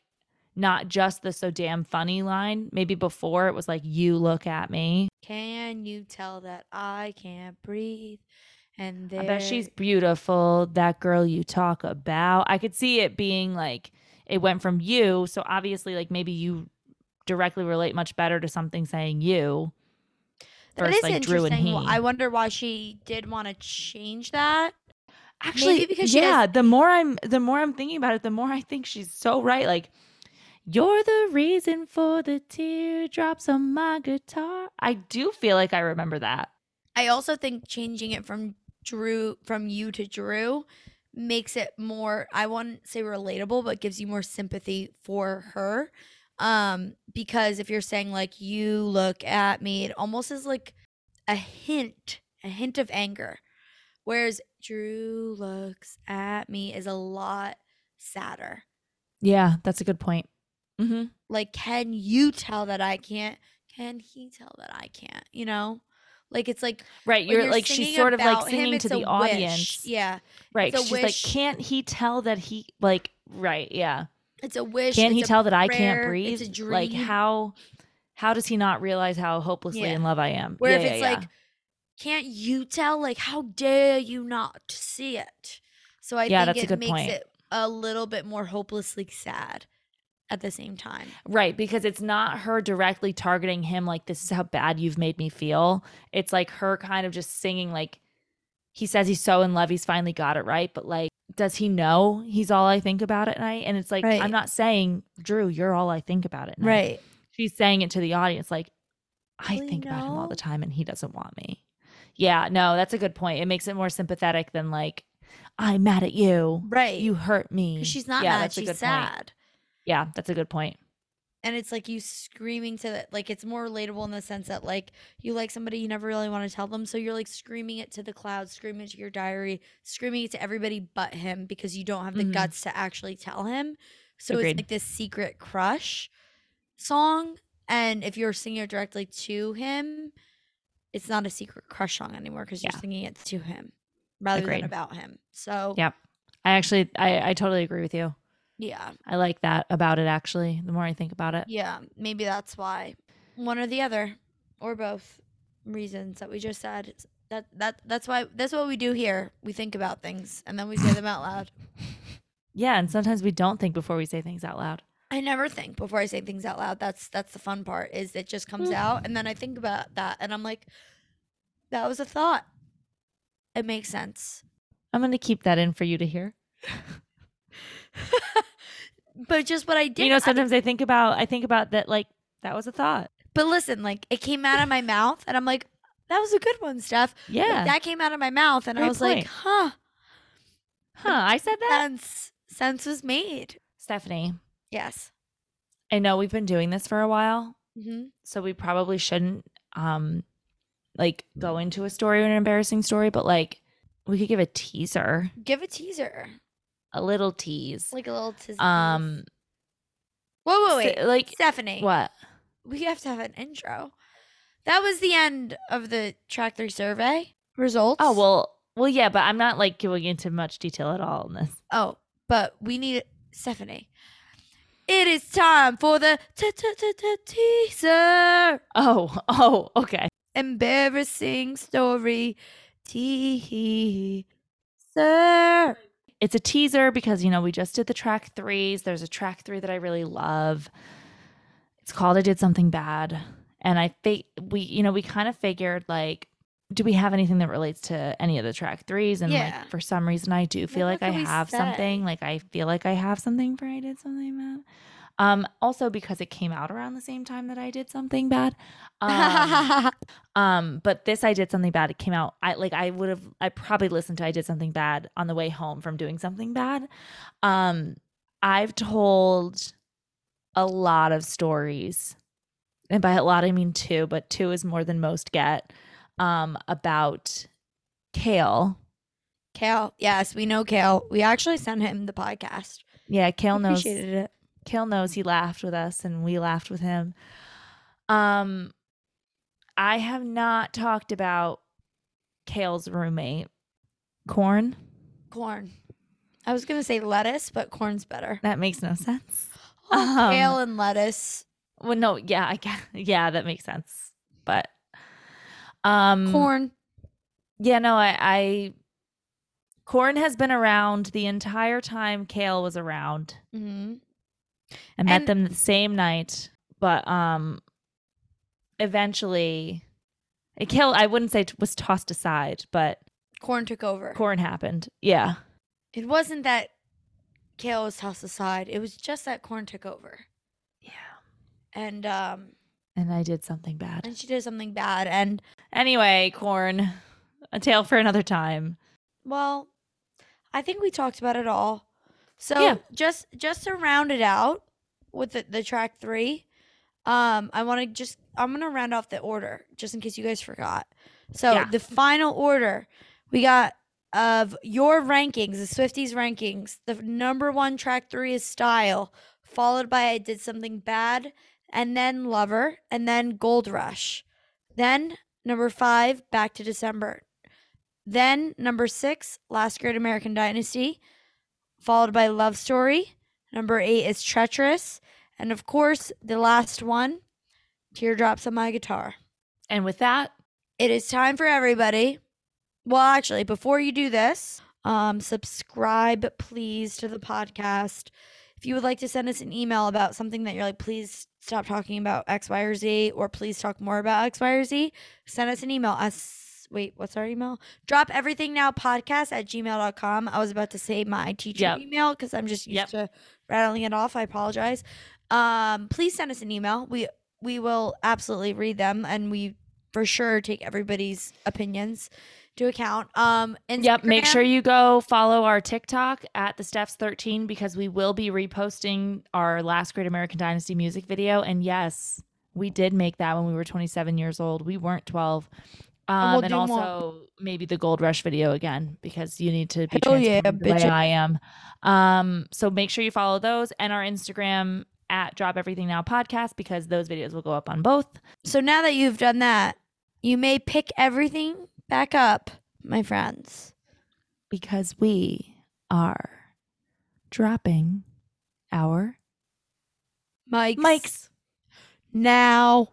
not just the so damn funny line. Maybe before it was like you look at me. Can you tell that I can't breathe? And I bet she's beautiful. That girl you talk about. I could see it being like it went from you. So obviously, like maybe you directly relate much better to something saying you That versus is like Drew and interesting. Well, I wonder why she did want to change that. Actually, Maybe because yeah, has- the more I'm the more I'm thinking about it, the more I think she's so right. Like, you're the reason for the teardrops on my guitar. I do feel like I remember that. I also think changing it from Drew from you to Drew makes it more I wouldn't say relatable, but gives you more sympathy for her. Um, because if you're saying like you look at me, it almost is like a hint, a hint of anger. Whereas Drew looks at me is a lot sadder. Yeah, that's a good point. Mm-hmm. Like, can you tell that I can't? Can he tell that I can't? You know? Like it's like Right, when you're, like she's sort of like about him, singing to the wish. audience. Yeah. Right, it's a 'cause she's like, can't he tell that he like? Right, yeah. It's a wish. Can't he tell that I can't breathe? It's a dream. Like how? How does he not realize how hopelessly Yeah. in love I am? Where Yeah, if it's yeah. like, can't you tell? Like, how dare you not see it? So I Yeah, think that's a it makes point. it a little bit more hopelessly sad at the same time. Right, because it's not her directly targeting him like this is how bad you've made me feel. It's like her kind of just singing like he says he's so in love, he's finally got it right, but like does he know he's all I think about at night? And it's like Right. I'm not saying Drew, you're all I think about at night. Right. She's saying it to the audience like I Really think about him all the time and he doesn't want me. Yeah, no, that's a good point. It makes it more sympathetic than like I'm mad at you. Right. You hurt me. she's not yeah, mad. that's a She's sad. point. Yeah, that's a good point. and it's like you screaming to the like it's more relatable in the sense that like you like somebody you never really want to tell them so you're like screaming it to the clouds screaming it to your diary screaming it to everybody but him because you don't have the Mhm. guts to actually tell him so Agreed. it's like this secret crush song and if you're singing it directly to him it's not a secret crush song anymore because you're singing it to him rather Agreed. than about him so Yeah. I actually I, I totally agree with you. Yeah I like that about it actually, the more I think about it. Yeah, maybe that's why. One or the other, or both reasons that we just said. That that that's why that's what we do here. We think about things and then we say them out loud. Yeah, and sometimes we don't think before we say things out loud. I never think before I say things out loud. That's that's the fun part. Is it just comes mm. out and then I think about that and I'm like, that was a thought. It makes sense. I'm going to keep that in for you to hear. but just what I did. you know, sometimes I, think about I think about that like That was a thought. But listen, like it came out of my mouth, and I'm like, that was a good one, Steph. Yeah. that came out of my mouth, and I Great was like, huh. huh. I said that. Sense sense was made. Stephanie, Yes. I know we've been doing this for a while, Mm-hmm. so we probably shouldn't um like go into a story or an embarrassing story, but like we could give a teaser, Give a teaser, a little tease. like a little tease. Um whoa, whoa, wait, s- like Stephanie. what? We have to have an intro. That was the end of the track three survey results. Oh, well, well yeah, but I'm not like going into much detail at all in this. Oh, but we need Stephanie. It is time for the teaser. Oh, oh, okay. Embarrassing story teaser. It's a teaser because you know we just did the track threes. There's a track three that I really love. It's called "I Did Something Bad," and I think we, you know, we kind of figured like, do we have anything that relates to any of the track threes? And Yeah. like for some reason, I do feel Like, like, I have say? something. Like I feel like I have something for "I Did Something Bad." Um, also because it came out around the same time that I did something bad. Um, Um, but this I did something bad. It came out. I like I would have I probably listened to I did something bad on the way home from doing something bad. Um, I've told a lot of stories. And by a lot I mean two, but two is more than most get. Um, about Kale. Kale, yes, we know Kale. We actually sent him the podcast. Yeah, Kale knows Appreciated it. Kale knows he laughed with us and we laughed with him. Um I have not talked about Kale's roommate, Corn. Corn. I was gonna say lettuce, but corn's better. That makes no sense. Oh, Um, kale and lettuce. Well, no, yeah, I guess, yeah, that makes sense. But um Corn. Yeah, no, I, I Corn has been around the entire time Kale was around. hmm I met And- them the same night, but um eventually it Kale I wouldn't say was tossed aside, but Corn took over. Corn happened. Yeah. It wasn't that Kale was tossed aside. It was just that Corn took over. Yeah. And um And I did something bad. and she did something bad and Anyway, Corn, a tale for another time. well, I think we talked about it all. So Yeah. just just to round it out with the, the track three, um, I want to just I'm gonna round off the order just in case you guys forgot. So Yeah. the final order we got of your rankings, the Swifties rankings. The number one track three is Style, followed by I Did Something Bad, and then Lover, and then Gold Rush. Then number five, Back to December. Then number six, Last Great American Dynasty, followed by Love Story. Number eight is Treacherous. And of course, the last one, Teardrops on My Guitar. And with that, It is time for everybody. Well, actually, before you do this, um, subscribe please to the podcast. If you would like to send us an email about something that you're like, please stop talking about X, Y, or Z, or please talk more about X, Y, or Z, send us an email. Us wait, what's our email? Drop everything now podcast at gmail.com. I was about to say my teacher Yep. email because I'm just used Yep. to rattling it off. I apologize. Um, please send us an email. We we will absolutely read them and we for sure take everybody's opinions to account. Um, Yep. Make sure you go follow our TikTok at the Stephs 13 because we will be reposting our last Great American Dynasty music video. And yes, we did make that when we were 27 years old. We weren't 12. Um, we'll and do more. also maybe the Gold Rush video again because you need to be Hell yeah, transparent the way. I am. Um, so make sure you follow those and our Instagram at Drop Everything Now podcast because those videos will go up on both. So now that you've done that, you may pick everything back up, my friends. because we are dropping our Mike. mics. Now.